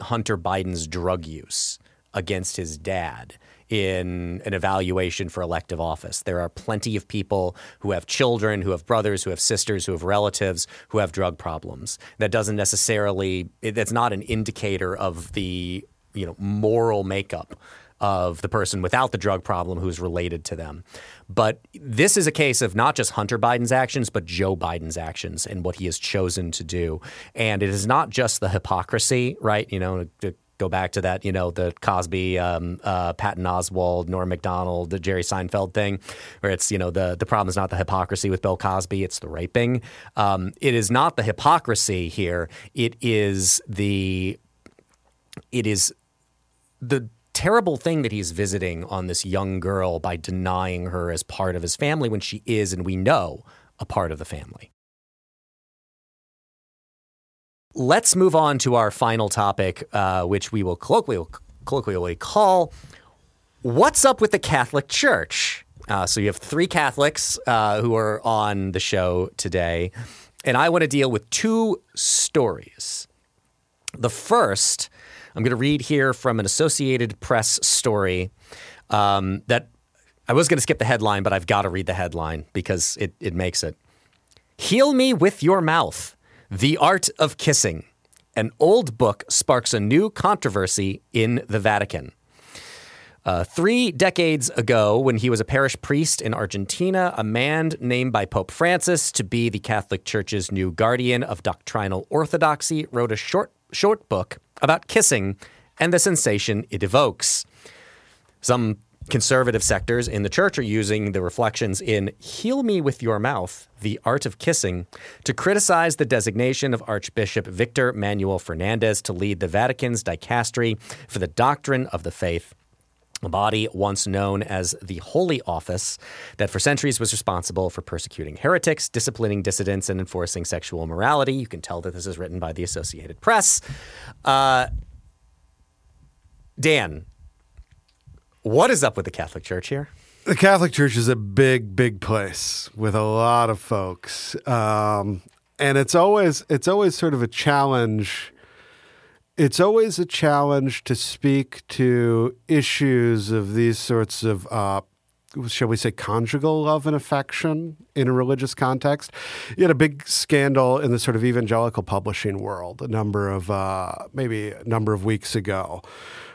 Hunter Biden's drug use against his dad in an evaluation for elective office. There are plenty of people who have children, who have brothers, who have sisters, who have relatives who have drug problems. That doesn't necessarily that's not an indicator of the, you know, moral makeup of the person without the drug problem who's related to them. But this is a case of not just Hunter Biden's actions, but Joe Biden's actions and what he has chosen to do. And it is not just the hypocrisy, right? You know, to go back to that, you know, the Cosby, um, uh, Patton Oswalt, Norm Macdonald, the Jerry Seinfeld thing, where it's, you know, the, the problem is not the hypocrisy with Bill Cosby, it's the raping. Um, it is not the hypocrisy here. It is the, it is the terrible thing that he's visiting on this young girl by denying her as part of his family when she is, and we know, a part of the family. Let's move on to our final topic, uh, which we will colloquially, colloquially call What's Up with the Catholic Church? Uh, so you have three Catholics uh, who are on the show today, and I want to deal with two stories. The first I'm going to read here from an Associated Press story um, that I was going to skip the headline, but I've got to read the headline because it, it makes it. Heal Me with Your Mouth The Art of Kissing. An old book sparks a new controversy in the Vatican. Uh, three decades ago, when he was a parish priest in Argentina, a man named by Pope Francis to be the Catholic Church's new guardian of doctrinal orthodoxy wrote a short, short book about kissing and the sensation it evokes. Some conservative sectors in the church are using the reflections in Heal Me with Your Mouth, The Art of Kissing, to criticize the designation of Archbishop Victor Manuel Fernandez to lead the Vatican's dicastery for the doctrine of the faith a body once known as the Holy Office that for centuries was responsible for persecuting heretics, disciplining dissidents, and enforcing sexual morality. You can tell that this is written by the Associated Press. Uh, Dan, what is up with the Catholic Church here? The Catholic Church is a big, big place with a lot of folks, um, and it's always it's always sort of a challenge it's always a challenge to speak to issues of these sorts of uh, shall we say, conjugal love and affection in a religious context. You had a big scandal in the sort of evangelical publishing world a number of, uh, maybe a number of weeks ago.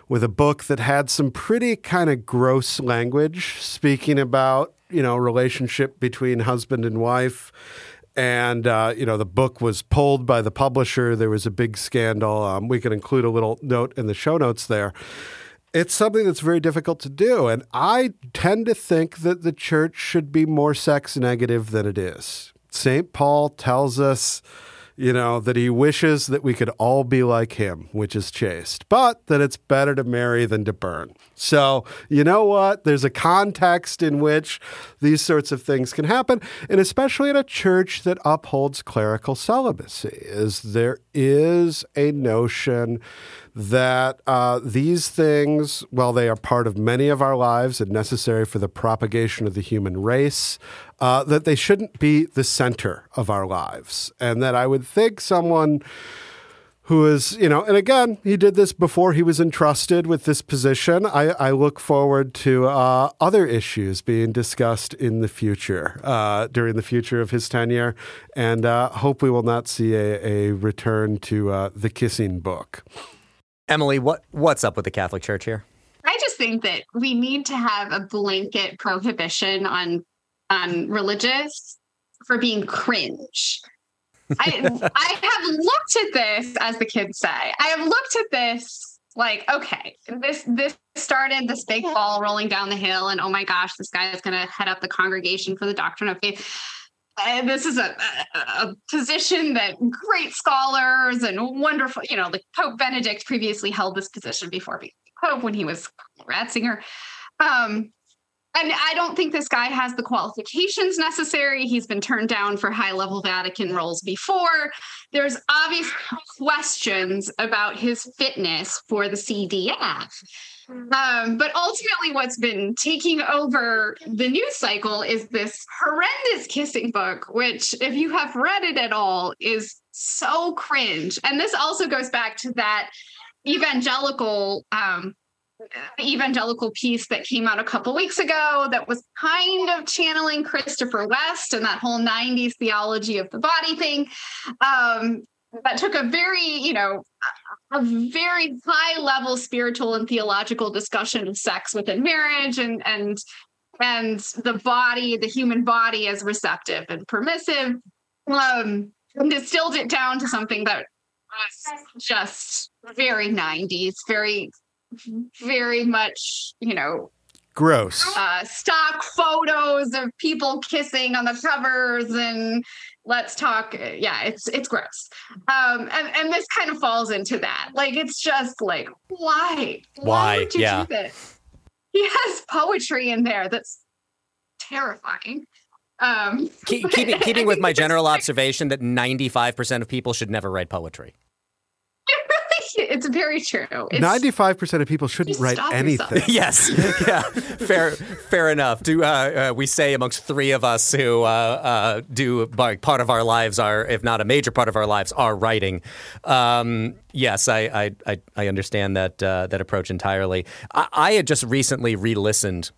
With a book that had some pretty kind of gross language speaking about, you know, relationship between husband and wife and uh, you know the book was pulled by the publisher. There was a big scandal. Um, we can include a little note in the show notes there. It's something that's very difficult to do, and I tend to think that the church should be more sex negative than it is. Saint Paul tells us you know, that he wishes that we could all be like him, which is chaste, but that it's better to marry than to burn. So, you know what? There's a context in which these sorts of things can happen, and especially in a church that upholds clerical celibacy, is there is a notion that uh, these things, while they are part of many of our lives and necessary for the propagation of the human race, uh, that they shouldn't be the center of our lives. And that I would think someone who is, you know, and again, he did this before he was entrusted with this position. I, I look forward to uh, other issues being discussed in the future, uh, during the future of his tenure, and uh, hope we will not see a, a return to uh, the kissing book. Emily, what what's up with the Catholic Church here? I just think that we need to have a blanket prohibition on on religious for being cringe. I I have looked at this, as the kids say. I have looked at this like, okay, this this started this big ball rolling down the hill, and oh my gosh, this guy is going to head up the congregation for the doctrine of faith. and this is a, a, position that great scholars and wonderful, you know, like Pope Benedict previously held this position before Pope when he was Ratzinger. Um, and I don't think this guy has the qualifications necessary. He's been turned down for high level Vatican roles before. There's obvious questions about his fitness for the CDF. Um, but ultimately, what's been taking over the news cycle is this horrendous kissing book, which, if you have read it at all, is so cringe. And this also goes back to that evangelical um, evangelical piece that came out a couple weeks ago that was kind of channeling Christopher West and that whole 90s theology of the body thing. Um, that took a very, you know, a very high level spiritual and theological discussion of sex within marriage and and and the body, the human body as receptive and permissive. Um, and distilled it down to something that was just very 90s, very very much, you know, gross. uh, stock photos of people kissing on the covers and let's talk. Yeah it's it's gross. Um and, and this kind of falls into that. Like it's just like why? Why, why? would you yeah. do this? He has poetry in there that's terrifying. Um Keep, keeping, keeping with my general observation that 95% of people should never write poetry it's very true. Ninety-five percent of people shouldn't write anything. yes, yeah, fair, fair enough. Do uh, uh, we say amongst three of us who uh, uh do part of our lives are, if not a major part of our lives, are writing? Um, yes, I, I, I understand that uh, that approach entirely. I, I had just recently re-listened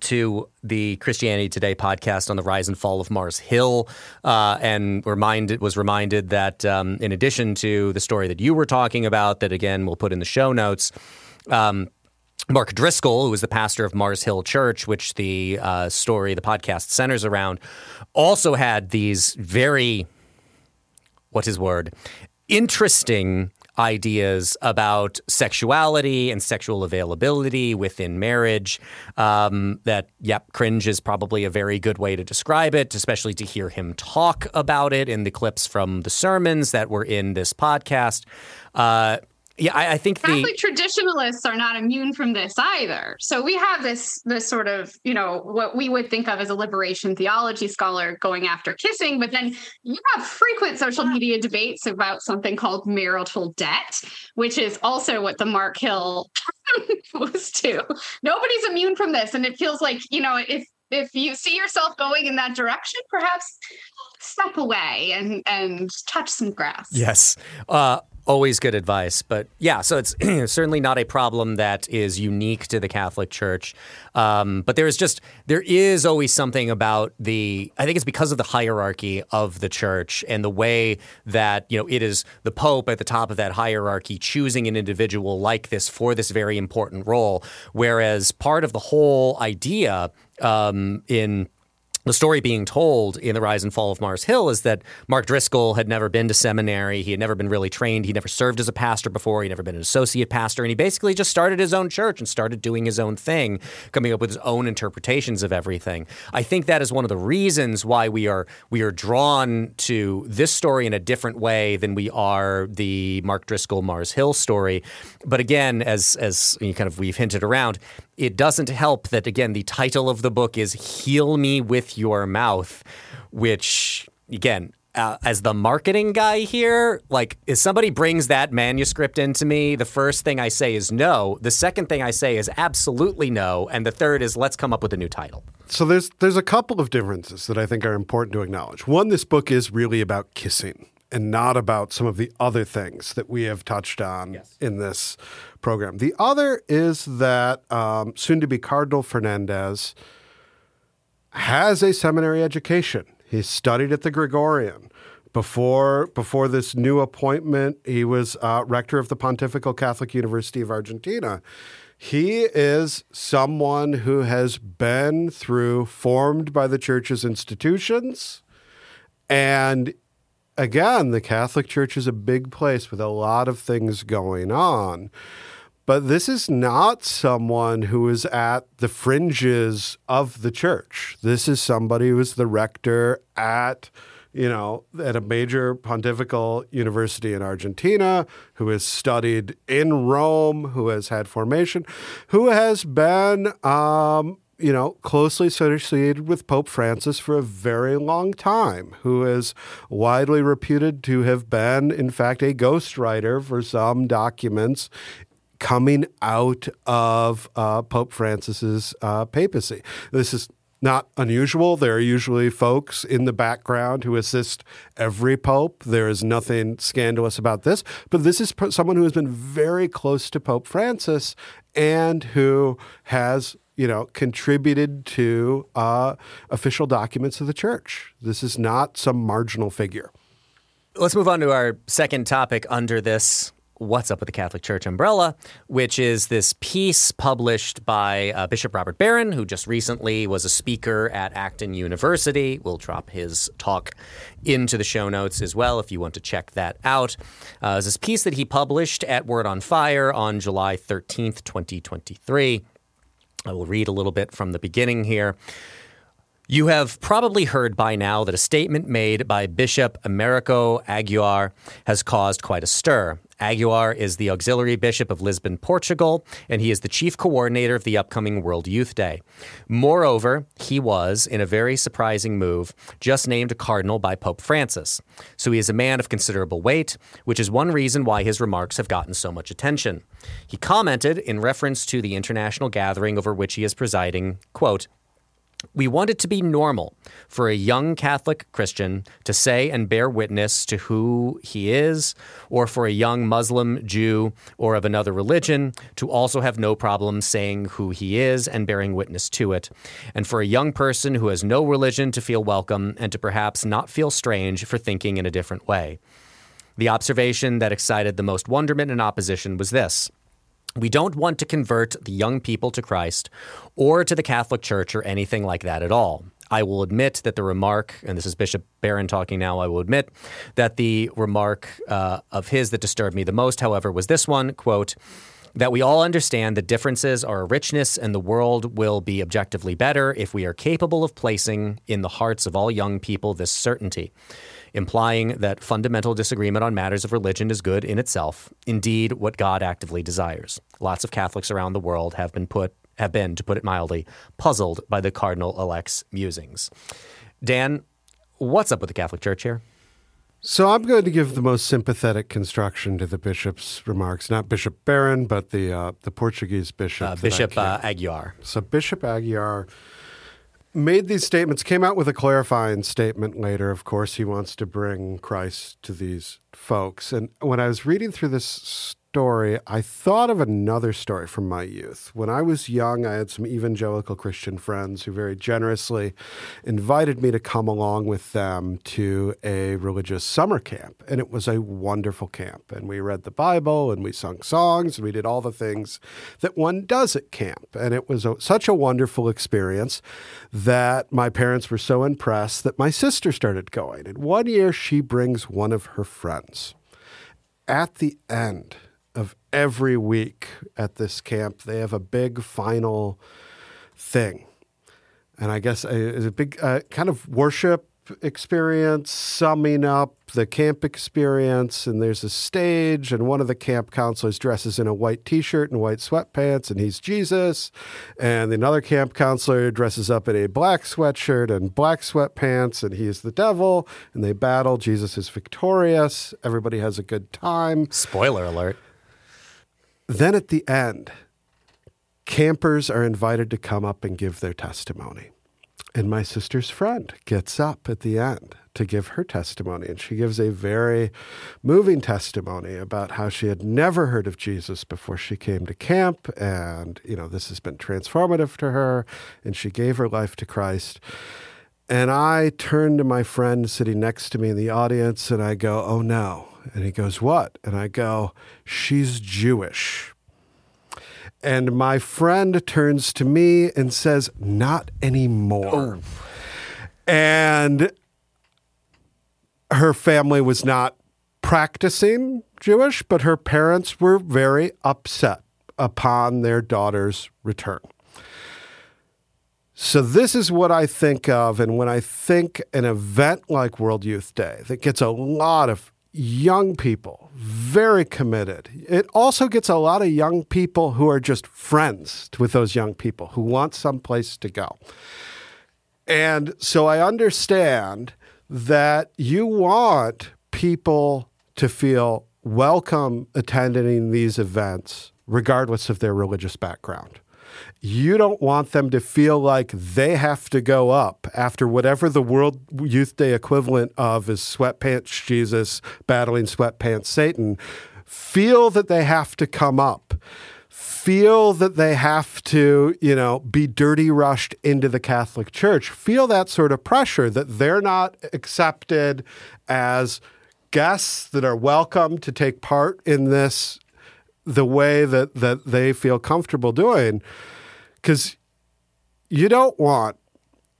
to the Christianity Today podcast on the rise and fall of Mars Hill, uh, and reminded was reminded that um, in addition to the story that you were talking about, that again we'll put in the show notes. Um, Mark Driscoll, who was the pastor of Mars Hill Church, which the uh, story, the podcast centers around, also had these very, what's his word, interesting ideas about sexuality and sexual availability within marriage. Um, that, yep, cringe is probably a very good way to describe it, especially to hear him talk about it in the clips from the sermons that were in this podcast. Uh, yeah, I, I think Catholic the traditionalists are not immune from this either. So we have this this sort of you know what we would think of as a liberation theology scholar going after kissing, but then you have frequent social media debates about something called marital debt, which is also what the Mark Hill was to. Nobody's immune from this, and it feels like you know if if you see yourself going in that direction, perhaps step away and and touch some grass. Yes. Uh, Always good advice. But yeah, so it's certainly not a problem that is unique to the Catholic Church. Um, but there is just, there is always something about the, I think it's because of the hierarchy of the church and the way that, you know, it is the Pope at the top of that hierarchy choosing an individual like this for this very important role. Whereas part of the whole idea um, in the story being told in The Rise and Fall of Mars Hill is that Mark Driscoll had never been to seminary. He had never been really trained. He never served as a pastor before. He'd never been an associate pastor. And he basically just started his own church and started doing his own thing, coming up with his own interpretations of everything. I think that is one of the reasons why we are we are drawn to this story in a different way than we are the Mark Driscoll Mars Hill story. But again, as as you kind of we've hinted around, it doesn't help that, again, the title of the book is Heal Me with Your Mouth, which, again, uh, as the marketing guy here, like if somebody brings that manuscript into me, the first thing I say is no. The second thing I say is absolutely no, and the third is let's come up with a new title. So there's there's a couple of differences that I think are important to acknowledge. One, this book is really about kissing and not about some of the other things that we have touched on yes. in this program. The other is that um, soon to be Cardinal Fernandez has a seminary education. He studied at the Gregorian. Before, before this new appointment, he was uh, rector of the Pontifical Catholic University of Argentina. He is someone who has been through, formed by the church's institutions, and again, the Catholic Church is a big place with a lot of things going on. But this is not someone who is at the fringes of the church. This is somebody who is the rector at you know, at a major pontifical university in Argentina, who has studied in Rome, who has had formation, who has been, um, you know, closely associated with Pope Francis for a very long time, who is widely reputed to have been, in fact, a ghostwriter for some documents coming out of uh, Pope Francis's uh, papacy. This is not unusual. There are usually folks in the background who assist every pope. There is nothing scandalous about this, but this is someone who has been very close to Pope Francis and who has you know, contributed to uh, official documents of the church. This is not some marginal figure. Let's move on to our second topic under this What's Up with the Catholic Church umbrella, which is this piece published by uh, Bishop Robert Barron, who just recently was a speaker at Acton University. We'll drop his talk into the show notes as well if you want to check that out. Uh, this piece that he published at Word on Fire on July 13th, 2023. I will read a little bit from the beginning here. You have probably heard by now that a statement made by Bishop Americo Aguiar has caused quite a stir. Aguiar is the auxiliary bishop of Lisbon, Portugal, and he is the chief coordinator of the upcoming World Youth Day. Moreover, he was, in a very surprising move, just named a cardinal by Pope Francis. So he is a man of considerable weight, which is one reason why his remarks have gotten so much attention. He commented in reference to the international gathering over which he is presiding, quote, we want it to be normal for a young Catholic Christian to say and bear witness to who he is, or for a young Muslim, Jew, or of another religion to also have no problem saying who he is and bearing witness to it, and for a young person who has no religion to feel welcome and to perhaps not feel strange for thinking in a different way. The observation that excited the most wonderment and opposition was this. We don't want to convert the young people to Christ or to the Catholic Church or anything like that at all. I will admit that the remark, and this is Bishop Barron talking now, I will admit that the remark uh, of his that disturbed me the most, however, was this one quote, that we all understand that differences are a richness and the world will be objectively better if we are capable of placing in the hearts of all young people this certainty implying that fundamental disagreement on matters of religion is good in itself, indeed what God actively desires. Lots of Catholics around the world have been put have been, to put it mildly, puzzled by the cardinal elect's musings. Dan, what's up with the Catholic Church here? So I'm going to give the most sympathetic construction to the bishop's remarks, not Bishop Barron, but the uh, the Portuguese bishop, uh, Bishop uh, Aguiar. So Bishop Aguiar made these statements, came out with a clarifying statement later. Of course, he wants to bring Christ to these folks. And when I was reading through this story, I thought of another story from my youth. When I was young, I had some evangelical Christian friends who very generously invited me to come along with them to a religious summer camp. And it was a wonderful camp. And we read the Bible and we sung songs and we did all the things that one does at camp. And it was a, such a wonderful experience that my parents were so impressed that my sister started going. And one year she brings one of her friends. At the end, of every week at this camp. They have a big final thing. And I guess it's a big uh, kind of worship experience, summing up the camp experience. And there's a stage, and one of the camp counselors dresses in a white t shirt and white sweatpants, and he's Jesus. And another camp counselor dresses up in a black sweatshirt and black sweatpants, and he is the devil. And they battle. Jesus is victorious. Everybody has a good time. Spoiler alert. Then at the end, campers are invited to come up and give their testimony. And my sister's friend gets up at the end to give her testimony. And she gives a very moving testimony about how she had never heard of Jesus before she came to camp. And, you know, this has been transformative to her. And she gave her life to Christ. And I turn to my friend sitting next to me in the audience and I go, Oh no. And he goes, What? And I go, She's Jewish. And my friend turns to me and says, Not anymore. Oh. And her family was not practicing Jewish, but her parents were very upset upon their daughter's return. So, this is what I think of. And when I think an event like World Youth Day that gets a lot of young people very committed, it also gets a lot of young people who are just friends with those young people who want some place to go. And so I understand that you want people to feel welcome attending these events, regardless of their religious background. You don't want them to feel like they have to go up after whatever the World Youth Day equivalent of is sweatpants Jesus battling sweatpants Satan. Feel that they have to come up feel that they have to, you know, be dirty rushed into the Catholic Church, feel that sort of pressure that they're not accepted as guests that are welcome to take part in this the way that that they feel comfortable doing cuz you don't want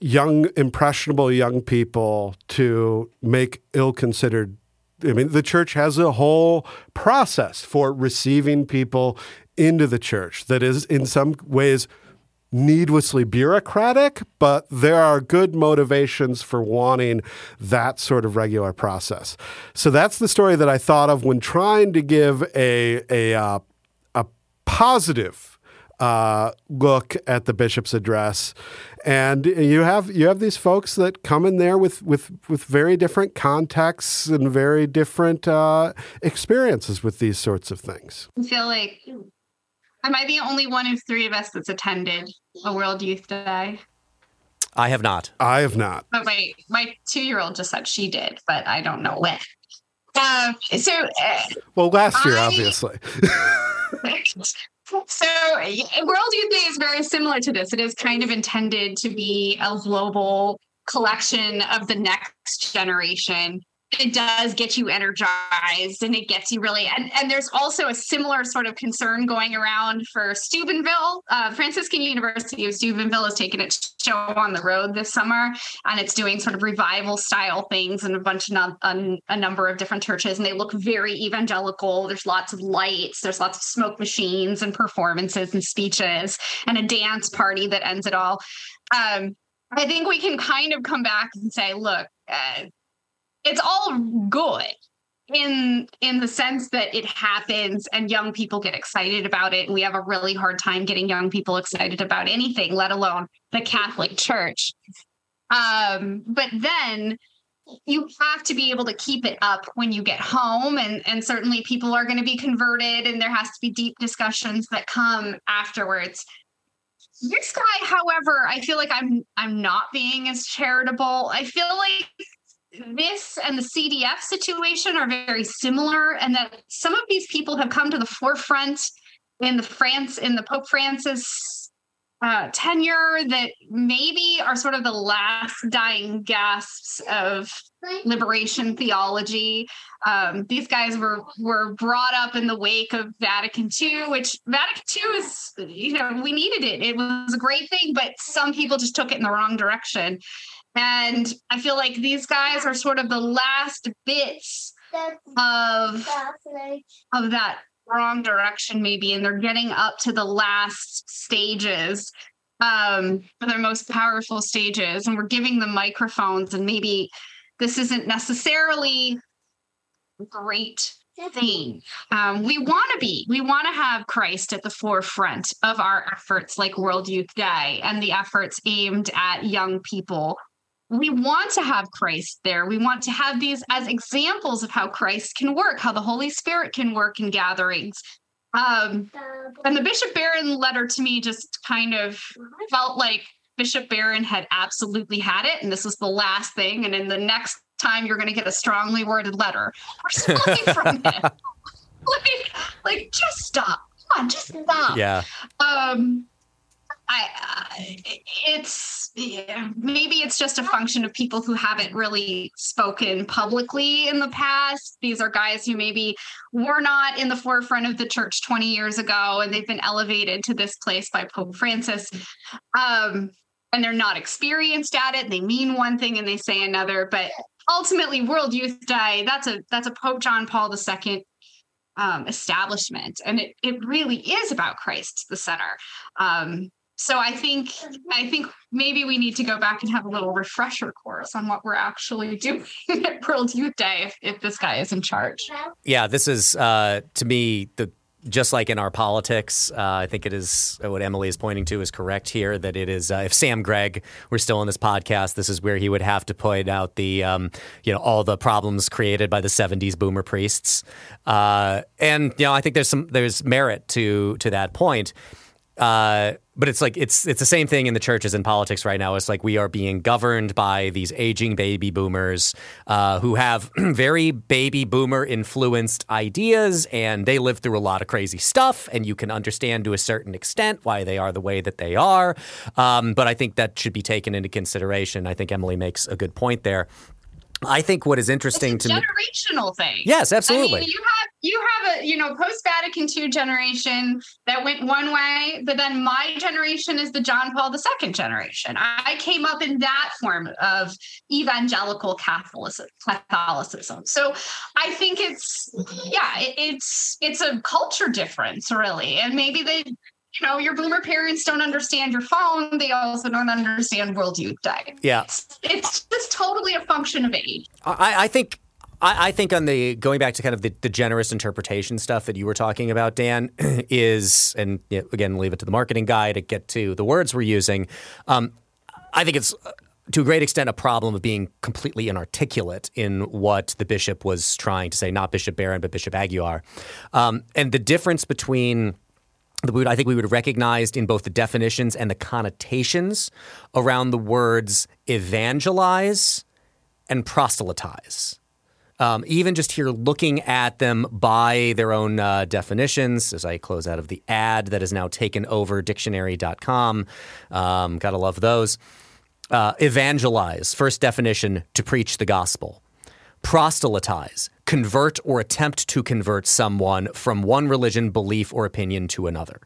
young impressionable young people to make ill-considered I mean, the church has a whole process for receiving people into the church that is, in some ways, needlessly bureaucratic, but there are good motivations for wanting that sort of regular process. So that's the story that I thought of when trying to give a a uh, a positive uh, look at the bishop's address. And you have you have these folks that come in there with with with very different contexts and very different uh, experiences with these sorts of things. I feel like Am I the only one of three of us that's attended a World Youth Day? I have not. I have not. But my my two year old just said she did, but I don't know when. Uh, so, uh, well, last year, I, obviously. so, World Youth Day is very similar to this. It is kind of intended to be a global collection of the next generation it does get you energized and it gets you really and, and there's also a similar sort of concern going around for steubenville. Uh, franciscan university of steubenville has taken its show on the road this summer and it's doing sort of revival style things in a bunch of a, a number of different churches and they look very evangelical. There's lots of lights there's lots of smoke machines and performances and speeches and a dance party that ends it all. Um, I think we can kind of come back and say, look, uh, it's all good in in the sense that it happens and young people get excited about it. And we have a really hard time getting young people excited about anything let alone the catholic church. Um, but then you have to be able to keep it up when you get home and and certainly people are going to be converted and there has to be deep discussions that come afterwards. This guy however i feel like i'm i'm not being as charitable. I feel like this and the CDF situation are very similar, and that some of these people have come to the forefront in the France in the Pope Francis uh, tenure that maybe are sort of the last dying gasps of liberation theology. Um, these guys were were brought up in the wake of Vatican II, which Vatican II is, you know, we needed it. It was a great thing, but some people just took it in the wrong direction. And I feel like these guys are sort of the last bits of, of that wrong direction, maybe, and they're getting up to the last stages, um, their most powerful stages, and we're giving them microphones, and maybe this isn't necessarily great thing. Um, we want to be, we want to have Christ at the forefront of our efforts like World Youth Day and the efforts aimed at young people we want to have Christ there. We want to have these as examples of how Christ can work, how the Holy Spirit can work in gatherings. Um, and the Bishop Barron letter to me just kind of felt like Bishop Barron had absolutely had it, and this was the last thing. And in the next time, you're going to get a strongly worded letter or something from him. like, like, just stop. Come on, just stop. Yeah. Um, I, it's yeah, maybe it's just a function of people who haven't really spoken publicly in the past. These are guys who maybe were not in the forefront of the church 20 years ago, and they've been elevated to this place by Pope Francis. Um, and they're not experienced at it. They mean one thing and they say another. But ultimately, World Youth Day, that's a that's a Pope John Paul II um, establishment, and it it really is about Christ the center. Um, so I think I think maybe we need to go back and have a little refresher course on what we're actually doing at World Youth Day if, if this guy is in charge. Yeah, this is uh, to me the just like in our politics, uh, I think it is what Emily is pointing to is correct here. That it is uh, if Sam Gregg were still in this podcast, this is where he would have to point out the um, you know all the problems created by the '70s boomer priests, uh, and you know I think there's some there's merit to to that point. Uh, but it's like it's it's the same thing in the churches and politics right now. It's like we are being governed by these aging baby boomers uh, who have very baby boomer influenced ideas, and they live through a lot of crazy stuff. And you can understand to a certain extent why they are the way that they are. Um, but I think that should be taken into consideration. I think Emily makes a good point there. I think what is interesting to me generational thing. Yes, absolutely. I mean, you have you have a you know post Vatican II generation that went one way, but then my generation is the John Paul II generation. I came up in that form of evangelical Catholicism. So I think it's yeah, it, it's it's a culture difference really, and maybe they you know, your boomer parents don't understand your phone. They also don't understand World Youth Day. Yeah. It's, it's just totally a function of age. I, I think I, think on the going back to kind of the, the, generous interpretation stuff that you were talking about, Dan, is and again leave it to the marketing guy to get to the words we're using. Um, I think it's to a great extent a problem of being completely inarticulate in what the bishop was trying to say, not Bishop Barron, but Bishop Aguiar, um, and the difference between would, I think we would have recognized in both the definitions and the connotations around the words evangelize and proselytize. Um, even just here looking at them by their own uh, definitions, as I close out of the ad that has now taken over dictionary.com, um, gotta love those. Uh, evangelize, first definition, to preach the gospel proselytize, convert or attempt to convert someone from one religion, belief, or opinion to another.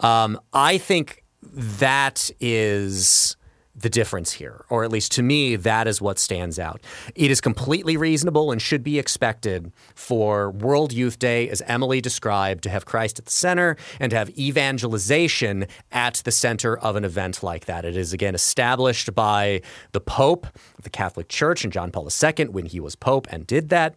Um, I think that is the difference here, or at least to me, that is what stands out. It is completely reasonable and should be expected for World Youth Day, as Emily described, to have Christ at the center and to have evangelization at the center of an event like that. It is again established by the Pope, the Catholic Church, and John Paul II when he was Pope and did that.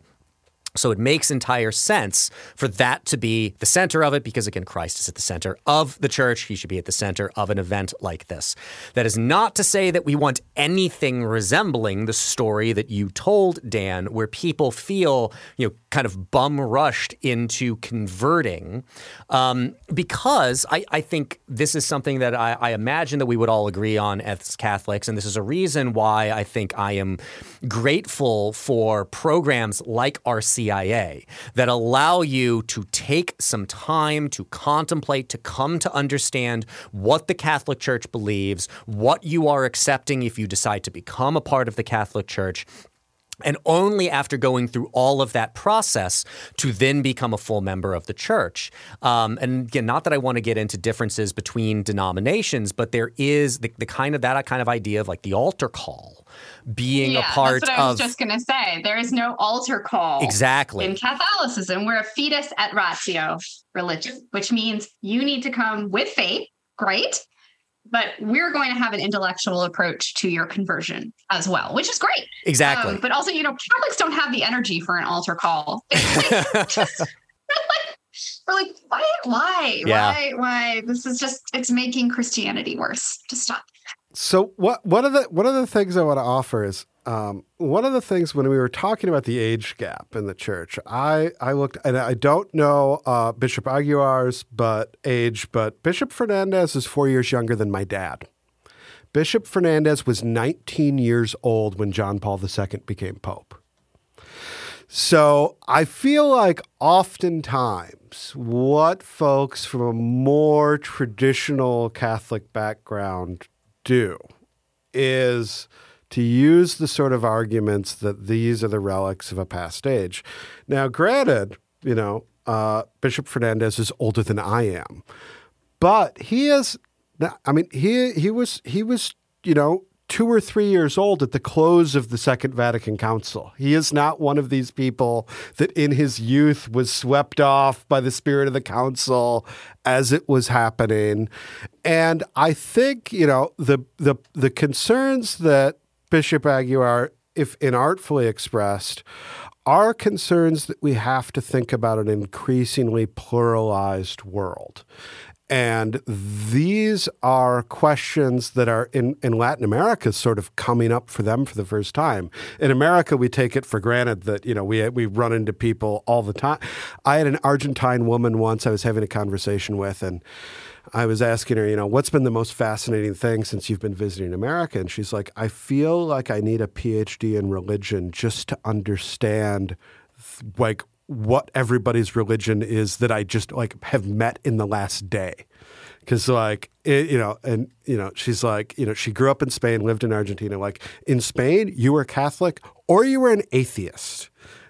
So it makes entire sense for that to be the center of it because, again, Christ is at the center of the church. He should be at the center of an event like this. That is not to say that we want anything resembling the story that you told, Dan, where people feel, you know, kind of bum rushed into converting. Um, because I, I, think this is something that I, I imagine that we would all agree on as Catholics. And this is a reason why I think I am grateful for programs like RC CIA that allow you to take some time to contemplate, to come to understand what the Catholic Church believes, what you are accepting if you decide to become a part of the Catholic Church, and only after going through all of that process to then become a full member of the church. Um, and again, not that I want to get into differences between denominations, but there is the, the kind of that kind of idea of like the altar call being yeah, a part that's what I was just going to say. There is no altar call. Exactly. In Catholicism, we're a fides et ratio religion, which means you need to come with faith. Great. But we're going to have an intellectual approach to your conversion as well, which is great. Exactly. Um, but also, you know, Catholics don't have the energy for an altar call. just, we're like, why, why, yeah. why, why? This is just, it's making Christianity worse. Just stop. So what one of the one of the things I want to offer is um, one of the things when we were talking about the age gap in the church, I I looked and I don't know uh, Bishop Aguiar's but age, but Bishop Fernandez is four years younger than my dad. Bishop Fernandez was 19 years old when John Paul II became pope. So I feel like oftentimes what folks from a more traditional Catholic background do is to use the sort of arguments that these are the relics of a past age. Now, granted, you know, uh, Bishop Fernandez is older than I am, but he is. I mean, he he was he was you know two or three years old at the close of the Second Vatican Council. He is not one of these people that in his youth was swept off by the spirit of the council as it was happening. And I think, you know, the the the concerns that Bishop Aguiar, if inartfully expressed, are concerns that we have to think about an increasingly pluralized world. And these are questions that are in, in Latin America sort of coming up for them for the first time. In America, we take it for granted that, you know, we, we run into people all the time. I had an Argentine woman once I was having a conversation with, and I was asking her, you know, what's been the most fascinating thing since you've been visiting America? And she's like, I feel like I need a PhD in religion just to understand like what everybody's religion is that I just like have met in the last day. Cause like, it, you know, and, you know, she's like, you know, she grew up in Spain, lived in Argentina. Like in Spain, you were Catholic or you were an atheist.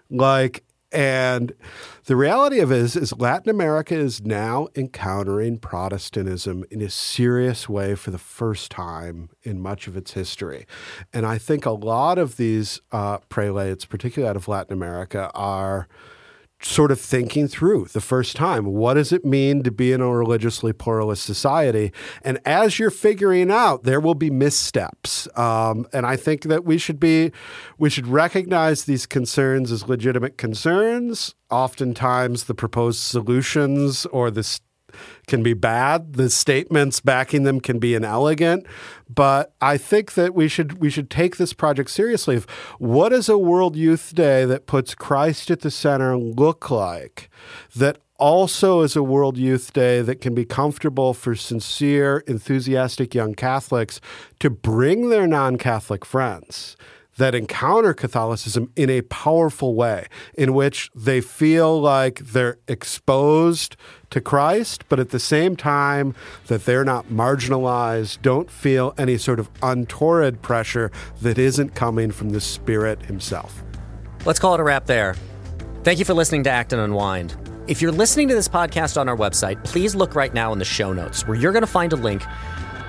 Like, and the reality of it is, is Latin America is now encountering Protestantism in a serious way for the first time in much of its history. And I think a lot of these uh, prelates, particularly out of Latin America, are sort of thinking through the first time what does it mean to be in a religiously pluralist society? And as you're figuring out there will be missteps. Um, and i think that we should be we should recognize these concerns as legitimate concerns. Oftentimes the proposed solutions or the can be bad. The statements backing them can be inelegant. But I think that we should we should take this project seriously. What does a World Youth Day that puts Christ at the center look like? That also is a World Youth Day that can be comfortable for sincere, enthusiastic young Catholics to bring their non Catholic friends that encounter Catholicism in a powerful way, in which they feel like they're exposed to Christ, but at the same time that they're not marginalized, don't feel any sort of untoward pressure that isn't coming from the Spirit Himself. Let's call it a wrap there. Thank you for listening to Acton Unwind. If you're listening to this podcast on our website, please look right now in the show notes where you're going to find a link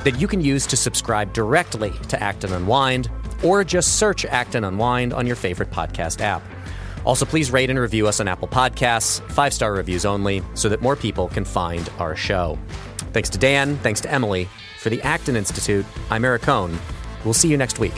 that you can use to subscribe directly to Acton Unwind or just search Acton Unwind on your favorite podcast app. Also, please rate and review us on Apple Podcasts, five star reviews only, so that more people can find our show. Thanks to Dan, thanks to Emily. For the Acton Institute, I'm Eric Kohn. We'll see you next week.